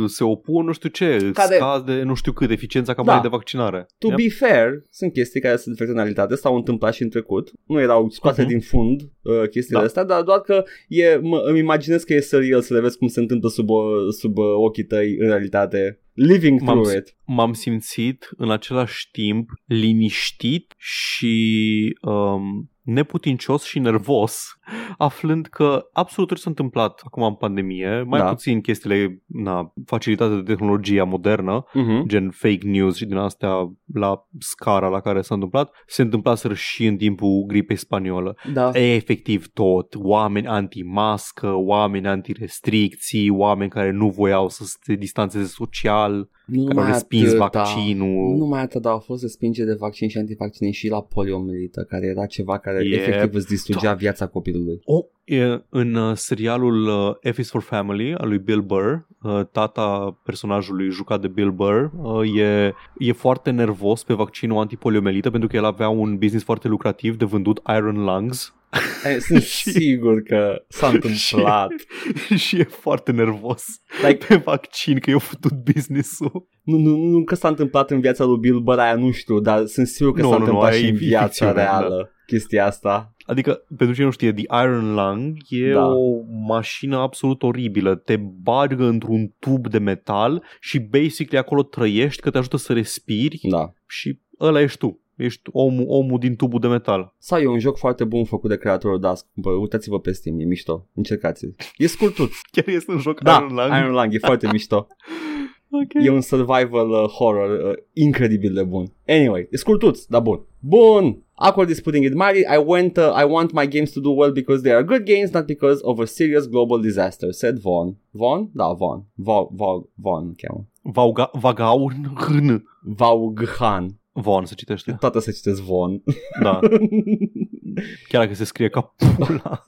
se opun nu știu ce, îți Care- scade nu știu cât eficiența campaniei Da. de vaccinare. To Yep. be fair, sunt chestii care sunt efecte în realitate, s-au întâmplat și în trecut, nu erau scoase Mhm. din fund uh, chestiile Da. astea, dar doar că e, mă, îmi imaginez că e surreal să le vezi cum se întâmplă sub, uh, sub uh, ochii tăi în realitate, living M-am through it. M-am simțit în același timp liniștit și um, neputincios și nervos, aflând că absolut tot ce s-a întâmplat acum în pandemie, mai Da. puțin chestiile na, facilitate de tehnologia modernă, Uh-huh. gen fake news și din astea la scara la care s-a întâmplat, se întâmplaseră și în timpul gripei spaniolă. Da. E efectiv tot. Oameni anti-mască, oameni anti-restricții, oameni care nu voiau să se distanțeze social, Nu care au respins atâta. vaccinul. Nu numai atât, dar au fost respingere de vaccin și antivaccin și la poliomelită, care era ceva care Yep. efectiv îți distrugea viața copilului. O, E, în uh, serialul uh, F is for Family al lui Bill Burr, uh, tata personajului jucat de Bill Burr uh, e, e foarte nervos pe vaccinul antipoliomelită pentru că el avea un business foarte lucrativ de vândut iron lungs Eh, Sunt sigur că s-a întâmplat. și e foarte nervos Like, pe vaccin că i-a făcut business-ul. nu, nu, nu că s-a întâmplat în viața lui Bill Burr, aia nu știu, dar sunt sigur că Nu, s-a nu, nu, întâmplat aia și e în viața ficțiune, reală chestia asta. Adică, pentru cine nu știe, The Iron Lung e Da. o mașină absolut oribilă. Te bagă într-un tub de metal și basically acolo trăiești că te ajută să respiri Da. și ăla ești tu. Ești omul, omul din tubul de metal. Sau e un joc foarte bun făcut de creatorul Dusk. Bă, uitați-vă pe Steam, e mișto. Încercați-l. E scurtut. Chiar este un joc Da, Iron Lung? Iron Lung e foarte mișto. Ok. E un survival uh, horror uh, incredibil de bun. Anyway, e scurtuț, dar bun. Bun! Awkward is putting it mildly. I went. Uh, I want my games to do well because they are good games, not because of a serious global disaster," said Vaughn. Vaughn? Da, Vaughn. Vaughn. Vaughn. Vaughn cheamă. Vauga, Vagaun Hrn. Vaughan. Von se citește. Toată să citesc Vaughn. Da. Chiar dacă se scrie ca pula.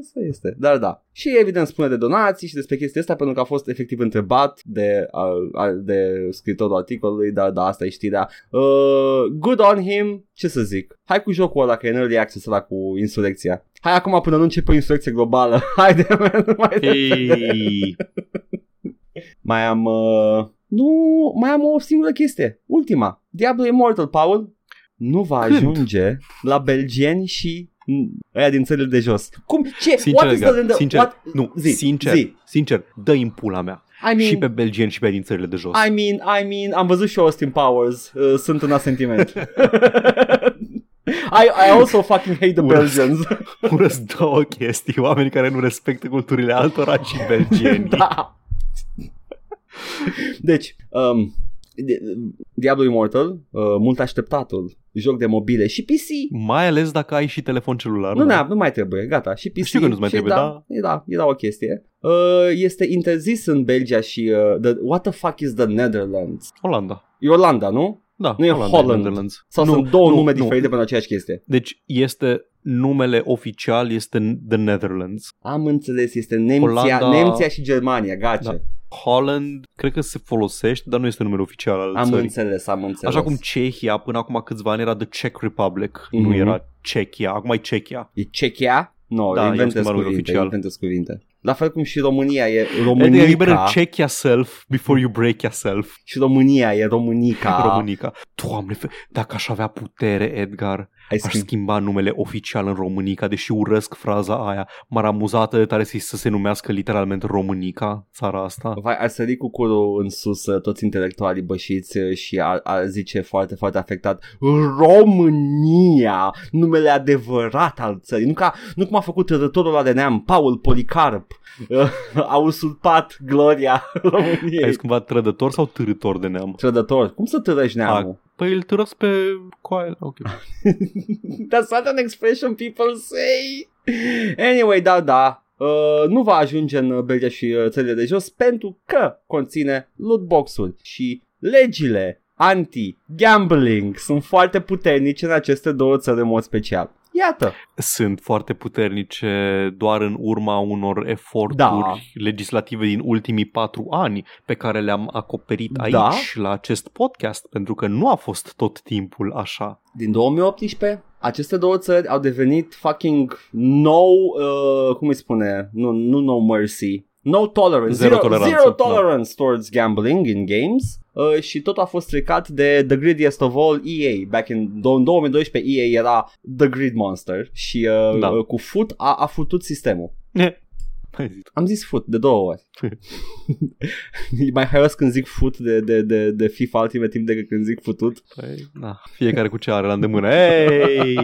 Asta este. Dar da. Și evident spune de donații și despre chestia asta pentru că a fost efectiv întrebat de, uh, de scriitorul articolului, dar da, asta e știrea. Uh, good on him, ce să zic. Hai cu jocul ăla că e în early access ăla cu insurecția. Hai acum până nu începe o insurecție globală. Haide, man, mai Ei. Mai am... Uh, nu, mai am o singură chestie. Ultima. Diablo Immortal, Paul, nu va Când? ajunge la belgieni și mm, ăia din țările de jos. Cum? Ce? Sincer, what is Edgar, the, sincer, what? nu, Zi, sincer, zi. sincer, dă în pula mea. I mean, și pe belgieni și pe din țările de jos. I mean, I mean, am văzut și eu Austin Powers. Uh, sunt în asentiment. I, I also fucking hate the Urăsc. Belgians. Urăsc două chestii, oameni care nu respectă culturile altora și belgieni. da. Deci, um, Di- Diablo Immortal, uh, mult așteptatul, joc de mobile și PC. Mai ales dacă ai și telefon celular. Nu, da. ne, nu mai trebuie, gata. Și PC. Știu că nu-ți mai și trebuie, da, da. E, da, era o chestie. Uh, este interzis în Belgia și... Uh, the, what the fuck is the Netherlands? Olanda. E Olanda, nu? Da, Nu e Olanda, Holland. Netherlands. Sau nu, sunt două nu, nume nu. diferite pentru aceeași chestie? Deci este numele oficial este The Netherlands. Am înțeles, este Nemția, Olanda- Nemția și Germania, gace. Da. Holland cred că se folosește, dar nu este numele oficial al Am țării. înțeles, am înțeles. Așa cum Cehia până acum câțiva ani era The Czech Republic, Mhm. nu era Cehia, acum e Cehia. E Cechia? Nu, Da, no, i-am inventez schimbat numele cuvinte, oficial. inventez cuvinte. La fel cum și România e Edgar, you Românica better check yourself before you break yourself. și România e Românica. Românica. Doamne, fe- dacă aș avea putere, Edgar, Ai aș schimb- schimba numele oficial în Românica, deși urăsc fraza aia. M-ar amuzată de tare să să se numească literalmente Românica, țara asta. Vai, ar sări cu curul în sus uh, toți intelectualii bășiți uh, și ar, ar zice foarte, foarte afectat România, numele adevărat al țării. Nu, ca, nu cum a făcut rătorul ăla de neam, Paul Policarp. Uh, a usurpat gloria României. Ai cumva trădător sau târător de neam? Trădător. Cum să târăși neamul? Păi îl târăsc pe coaie. Ok. That's not an expression people say. Anyway, da, da. Uh, nu va ajunge în Belgia și uh, țările de jos pentru că conține lootbox-uri și legile anti-gambling sunt foarte puternice în aceste două țări în mod special. Iată, Sunt foarte puternice doar în urma unor eforturi Da. legislative din ultimii patru ani pe care le-am acoperit aici Da. la acest podcast, pentru că nu a fost tot timpul așa. din 2018 aceste două țări au devenit fucking no, uh, cum îi spune, nu, nu no mercy, no tolerance, Zero zero, toleranță, zero da. tolerance towards gambling in games uh, și totul a fost stricat de The Greediest of All EA. Back in do- 2012 EA era The Greed Monster și uh, Da. uh, cu foot a, a futut sistemul. Eh, Hai zi. Am zis foot de două ori. e mai haios când zic foot de, de, de, de FIFA Ultimate Team decât când zic futut. Păi, na, fiecare cu ce are la îndemână. Ei!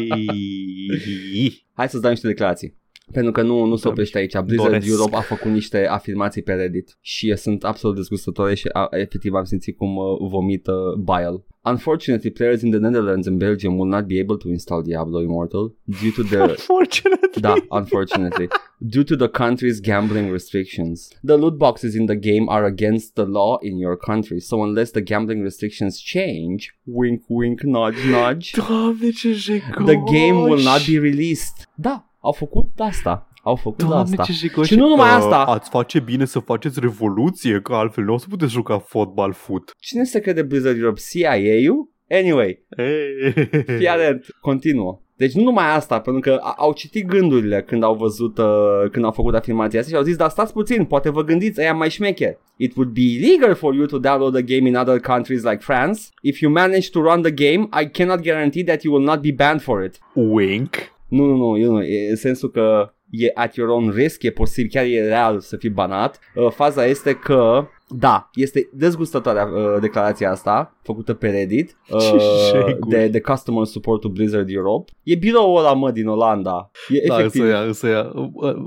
Hai să-ți dau niște declarații. Pentru că nu, nu se Da, oprește aici. Blizzard doresc. Europe a făcut niște afirmații pe Reddit și sunt absolut dezgustătoare și a, efectiv am simțit cum uh, vomită bile. Unfortunately, players in the Netherlands and Belgium will not be able to install Diablo Immortal due to the Unfortunately. da, unfortunately, due to the country's gambling restrictions. The loot boxes in the game are against the law in your country, so unless the gambling restrictions change, wink wink nudge nudge, Doamne, ce jegos! the game will not be released. Da, au făcut asta. Au făcut Doamne, asta. ce jigoși. Și nu numai Uh, asta. Ați face bine să faceți revoluție, că altfel nu o să puteți juca fotbal fut. Cine se crede Blizzard Europe? CIA-ul? Anyway, Hey. fii atent, continuă. Deci nu numai asta, pentru că a- au citit gândurile când au văzut, uh, când au făcut afirmația asta și au zis, dar stați puțin, poate vă gândiți, ăia mai șmecher. It would be illegal for you to download the game in other countries like France. If you manage to run the game, I cannot guarantee that you will not be banned for it. Wink. Nu, nu, nu, eu nu, e în sensul că e at your own risk, e posibil, chiar e real să fii banat. Uh, faza este că da, este dezgustătoarea uh, declarația asta făcută pe Reddit Ce uh, jeguri. de, de Customer Support to Blizzard Europe. E biroul ăla, mă, din Olanda. E Da, efectiv. să ia, să ia,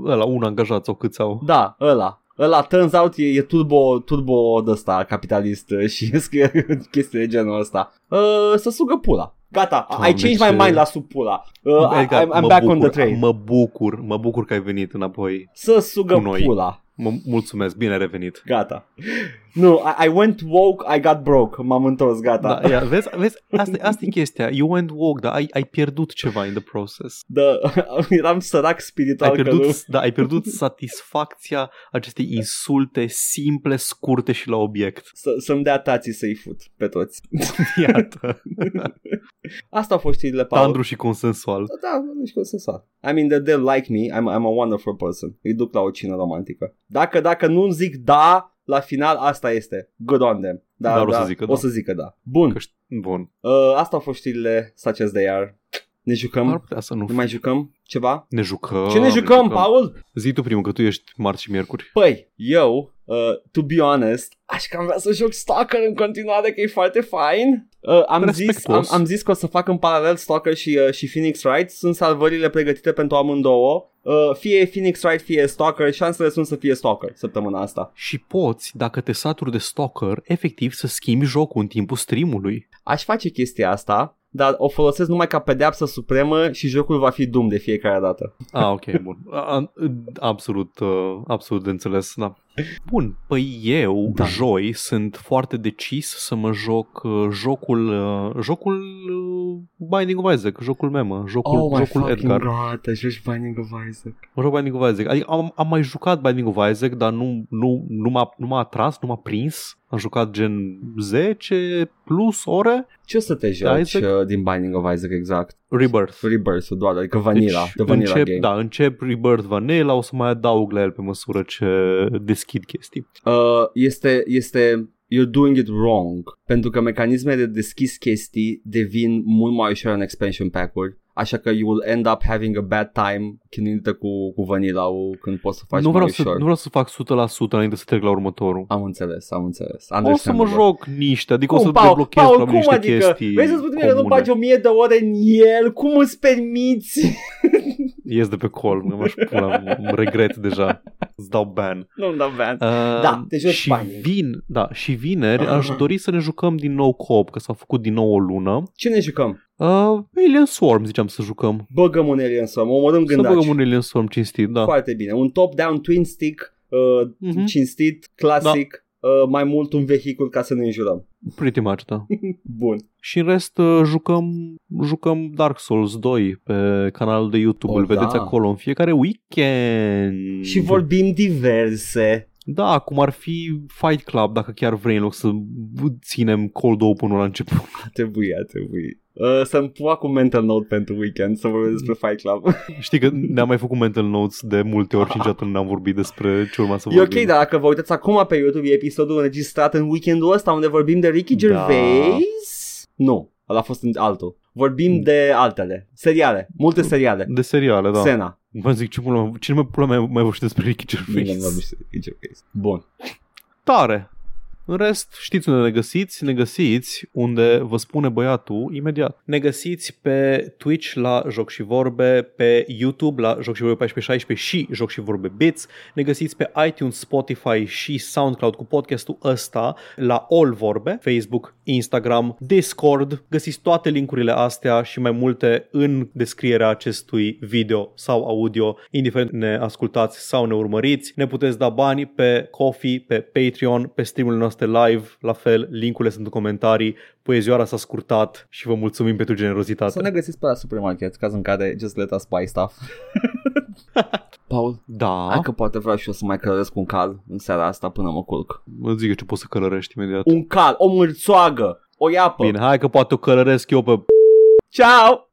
ăla, un angajat sau câți au. Da, ăla. Ăla, turns out, e, e turbo, turbo de ăsta capitalist uh, și scrie chestii de genul ăsta. Uh, să sugă pula. Gata, Doamne, I changed my ce- mind la sub pula. Uh, I, Edgar, I'm, I'm mă back bucur, on the train. Mă bucur, mă bucur că ai venit înapoi. Să sugă cu noi. pula. Mă mulțumesc, bine ai revenit. Gata. Nu, I, I went woke, I got broke. M-am întors, gata. Da, ia, vezi, vezi asta, asta e chestia. You went woke, dar ai, ai pierdut ceva in the process. Da, eram sărac spiritual Ai că pierdut, nu. da, ai pierdut satisfacția acestei insulte simple, scurte și la obiect. Să, să-mi dea tații să-i fut pe toți. Iată, Asta au fost știrile, Paul. tandru și consensual. Da, nu știu cum să fac. I mean, they, they like me. I'm, I'm a wonderful person. Îi duc la o cină romantică. Dacă, dacă nu zic da, la final asta este. Good on them. Da, Dar o să zică o da. să zică da. Bun. Că știi- Bun. Uh, asta au fost știrile such as they are. Ne jucăm? Ar putea să nu Ne mai jucăm ceva? ne jucăm. Ce ne jucăm, Paul? Zi tu primul, că tu ești marți și miercuri. Păi, eu, uh, to be honest, aș cam vrea să joc Stalker în continuare, că e foarte fain. Uh, am, zis, Respectuos. am, am zis că o să fac în paralel Stalker și, uh, și Phoenix Wright. Sunt salvările pregătite pentru amândouă. Uh, fie Phoenix Wright, fie Stalker. Șansele sunt să fie Stalker săptămâna asta. Și poți, dacă te saturi de stalker, efectiv să schimbi jocul în timpul streamului. Aș face chestia asta, dar o folosesc numai ca pedeapsă supremă și jocul va fi Doom de fiecare dată. Ah, ok, bun. A- Absolut, uh, absolut de înțeles, da. Bun, păi eu, Da. da. joi, sunt foarte decis să mă joc uh, jocul, uh, jocul uh, Binding of Isaac, jocul memă, jocul, oh my jocul fucking Edgar. god, te joci Binding of Isaac. Mă joc Binding of Isaac. Adică am, am mai jucat Binding of Isaac, dar nu, nu, nu, m-a, nu m-a atras, nu m-a prins. Am jucat gen 10 plus ore. Ce o să te joci Isaac? uh, din Binding of Isaac exact? Rebirth. Rebirth-ul doar, adică vanilla, Deci the vanilla încep, game. Da, încep Rebirth Vanilla, o să mai adaug la el pe măsură ce deschid chestii. Uh, este, este you're doing it wrong pentru că mecanismele de deschis chestii devin mult mai ușor în expansion pack-uri așa că you will end up having a bad time chinuindu cu, cu vanilla când poți să faci nu, mai vreau să, ușor. nu vreau să fac 100% înainte să trec la următorul. Am înțeles, am înțeles. O să mă Understandable. joc niște, adică o Cum, să Paul, deblochez Paul, probabil cum niște adică? chestii Vrei să spui că nu comune. bagi o mie de ore în el? Cum îți permiți? Ies de pe col, mă aș pula, regret deja. Îți dau ban. nu-mi dau ban. Uh, Da, te joci și, Binding. vin, da, și vineri aș dori să ne jucăm din nou co-op, că s-a făcut din nou o lună. Ce ne jucăm? Uh, Alien Swarm ziceam să jucăm. Băgăm un Alien Storm, omorâm Să gândaci. băgăm un Alien Swarm cinstit, da. Foarte bine. Un top-down twin stick, uh, Mhm. cinstit, clasic, uh, mai mult un vehicul ca să ne înjurăm. Pretty much, da. Bun. Și în rest uh, jucăm, jucăm Dark Souls 2 pe canalul de YouTube. Oh, Îl vedeți da. acolo în fiecare weekend. Și vorbim diverse. Da, cum ar fi Fight Club, dacă chiar vrei, în loc să ținem cold open-ul la început. A trebuit, a trebuit. Uh, să-mi fac un mental note pentru weekend să vorbesc despre Fight Club. Știi că ne-am mai făcut mental notes de multe ori și niciodată nu ne-am vorbit despre ce urma să e vorbim. ok, dar dacă vă uitați acum pe YouTube, e episodul înregistrat în weekendul ăsta unde vorbim de Ricky Da. Gervais. Nu, ăla a fost în altul. Vorbim de altele. Seriale. Multe seriale. De seriale, da. Sena. Vă zic, ce pula, cine mai pula mai, mai vorbește despre Ricky Bine, nu Gervais? vorbim despre Ricky Gervais. Bun. Tare! În rest, știți unde ne găsiți? Ne găsiți unde vă spune băiatul imediat. Ne găsiți pe Twitch la Joc și Vorbe, pe YouTube la Joc și Vorbe 1416 și Joc și Vorbe Bits. Ne găsiți pe iTunes, Spotify și SoundCloud cu podcastul ăsta la All Vorbe, Facebook, Instagram, Discord. Găsiți toate linkurile astea și mai multe în descrierea acestui video sau audio, indiferent ne ascultați sau ne urmăriți. Ne puteți da bani pe Coffee, pe Patreon, pe streamurile noastre live, la fel, linkurile sunt în comentarii. Poezioara s-a scurtat și vă mulțumim pentru generozitate. Să ne găsiți pe la supermarket, caz în care just let us buy stuff. Paul, Da, hai că poate vreau și eu să mai călăresc un cal în seara asta până mă culc. mă zic eu ce poți să călărești imediat. Un cal, o mârțoagă, o iapă. Bine, hai că poate o călăresc eu pe Ciao!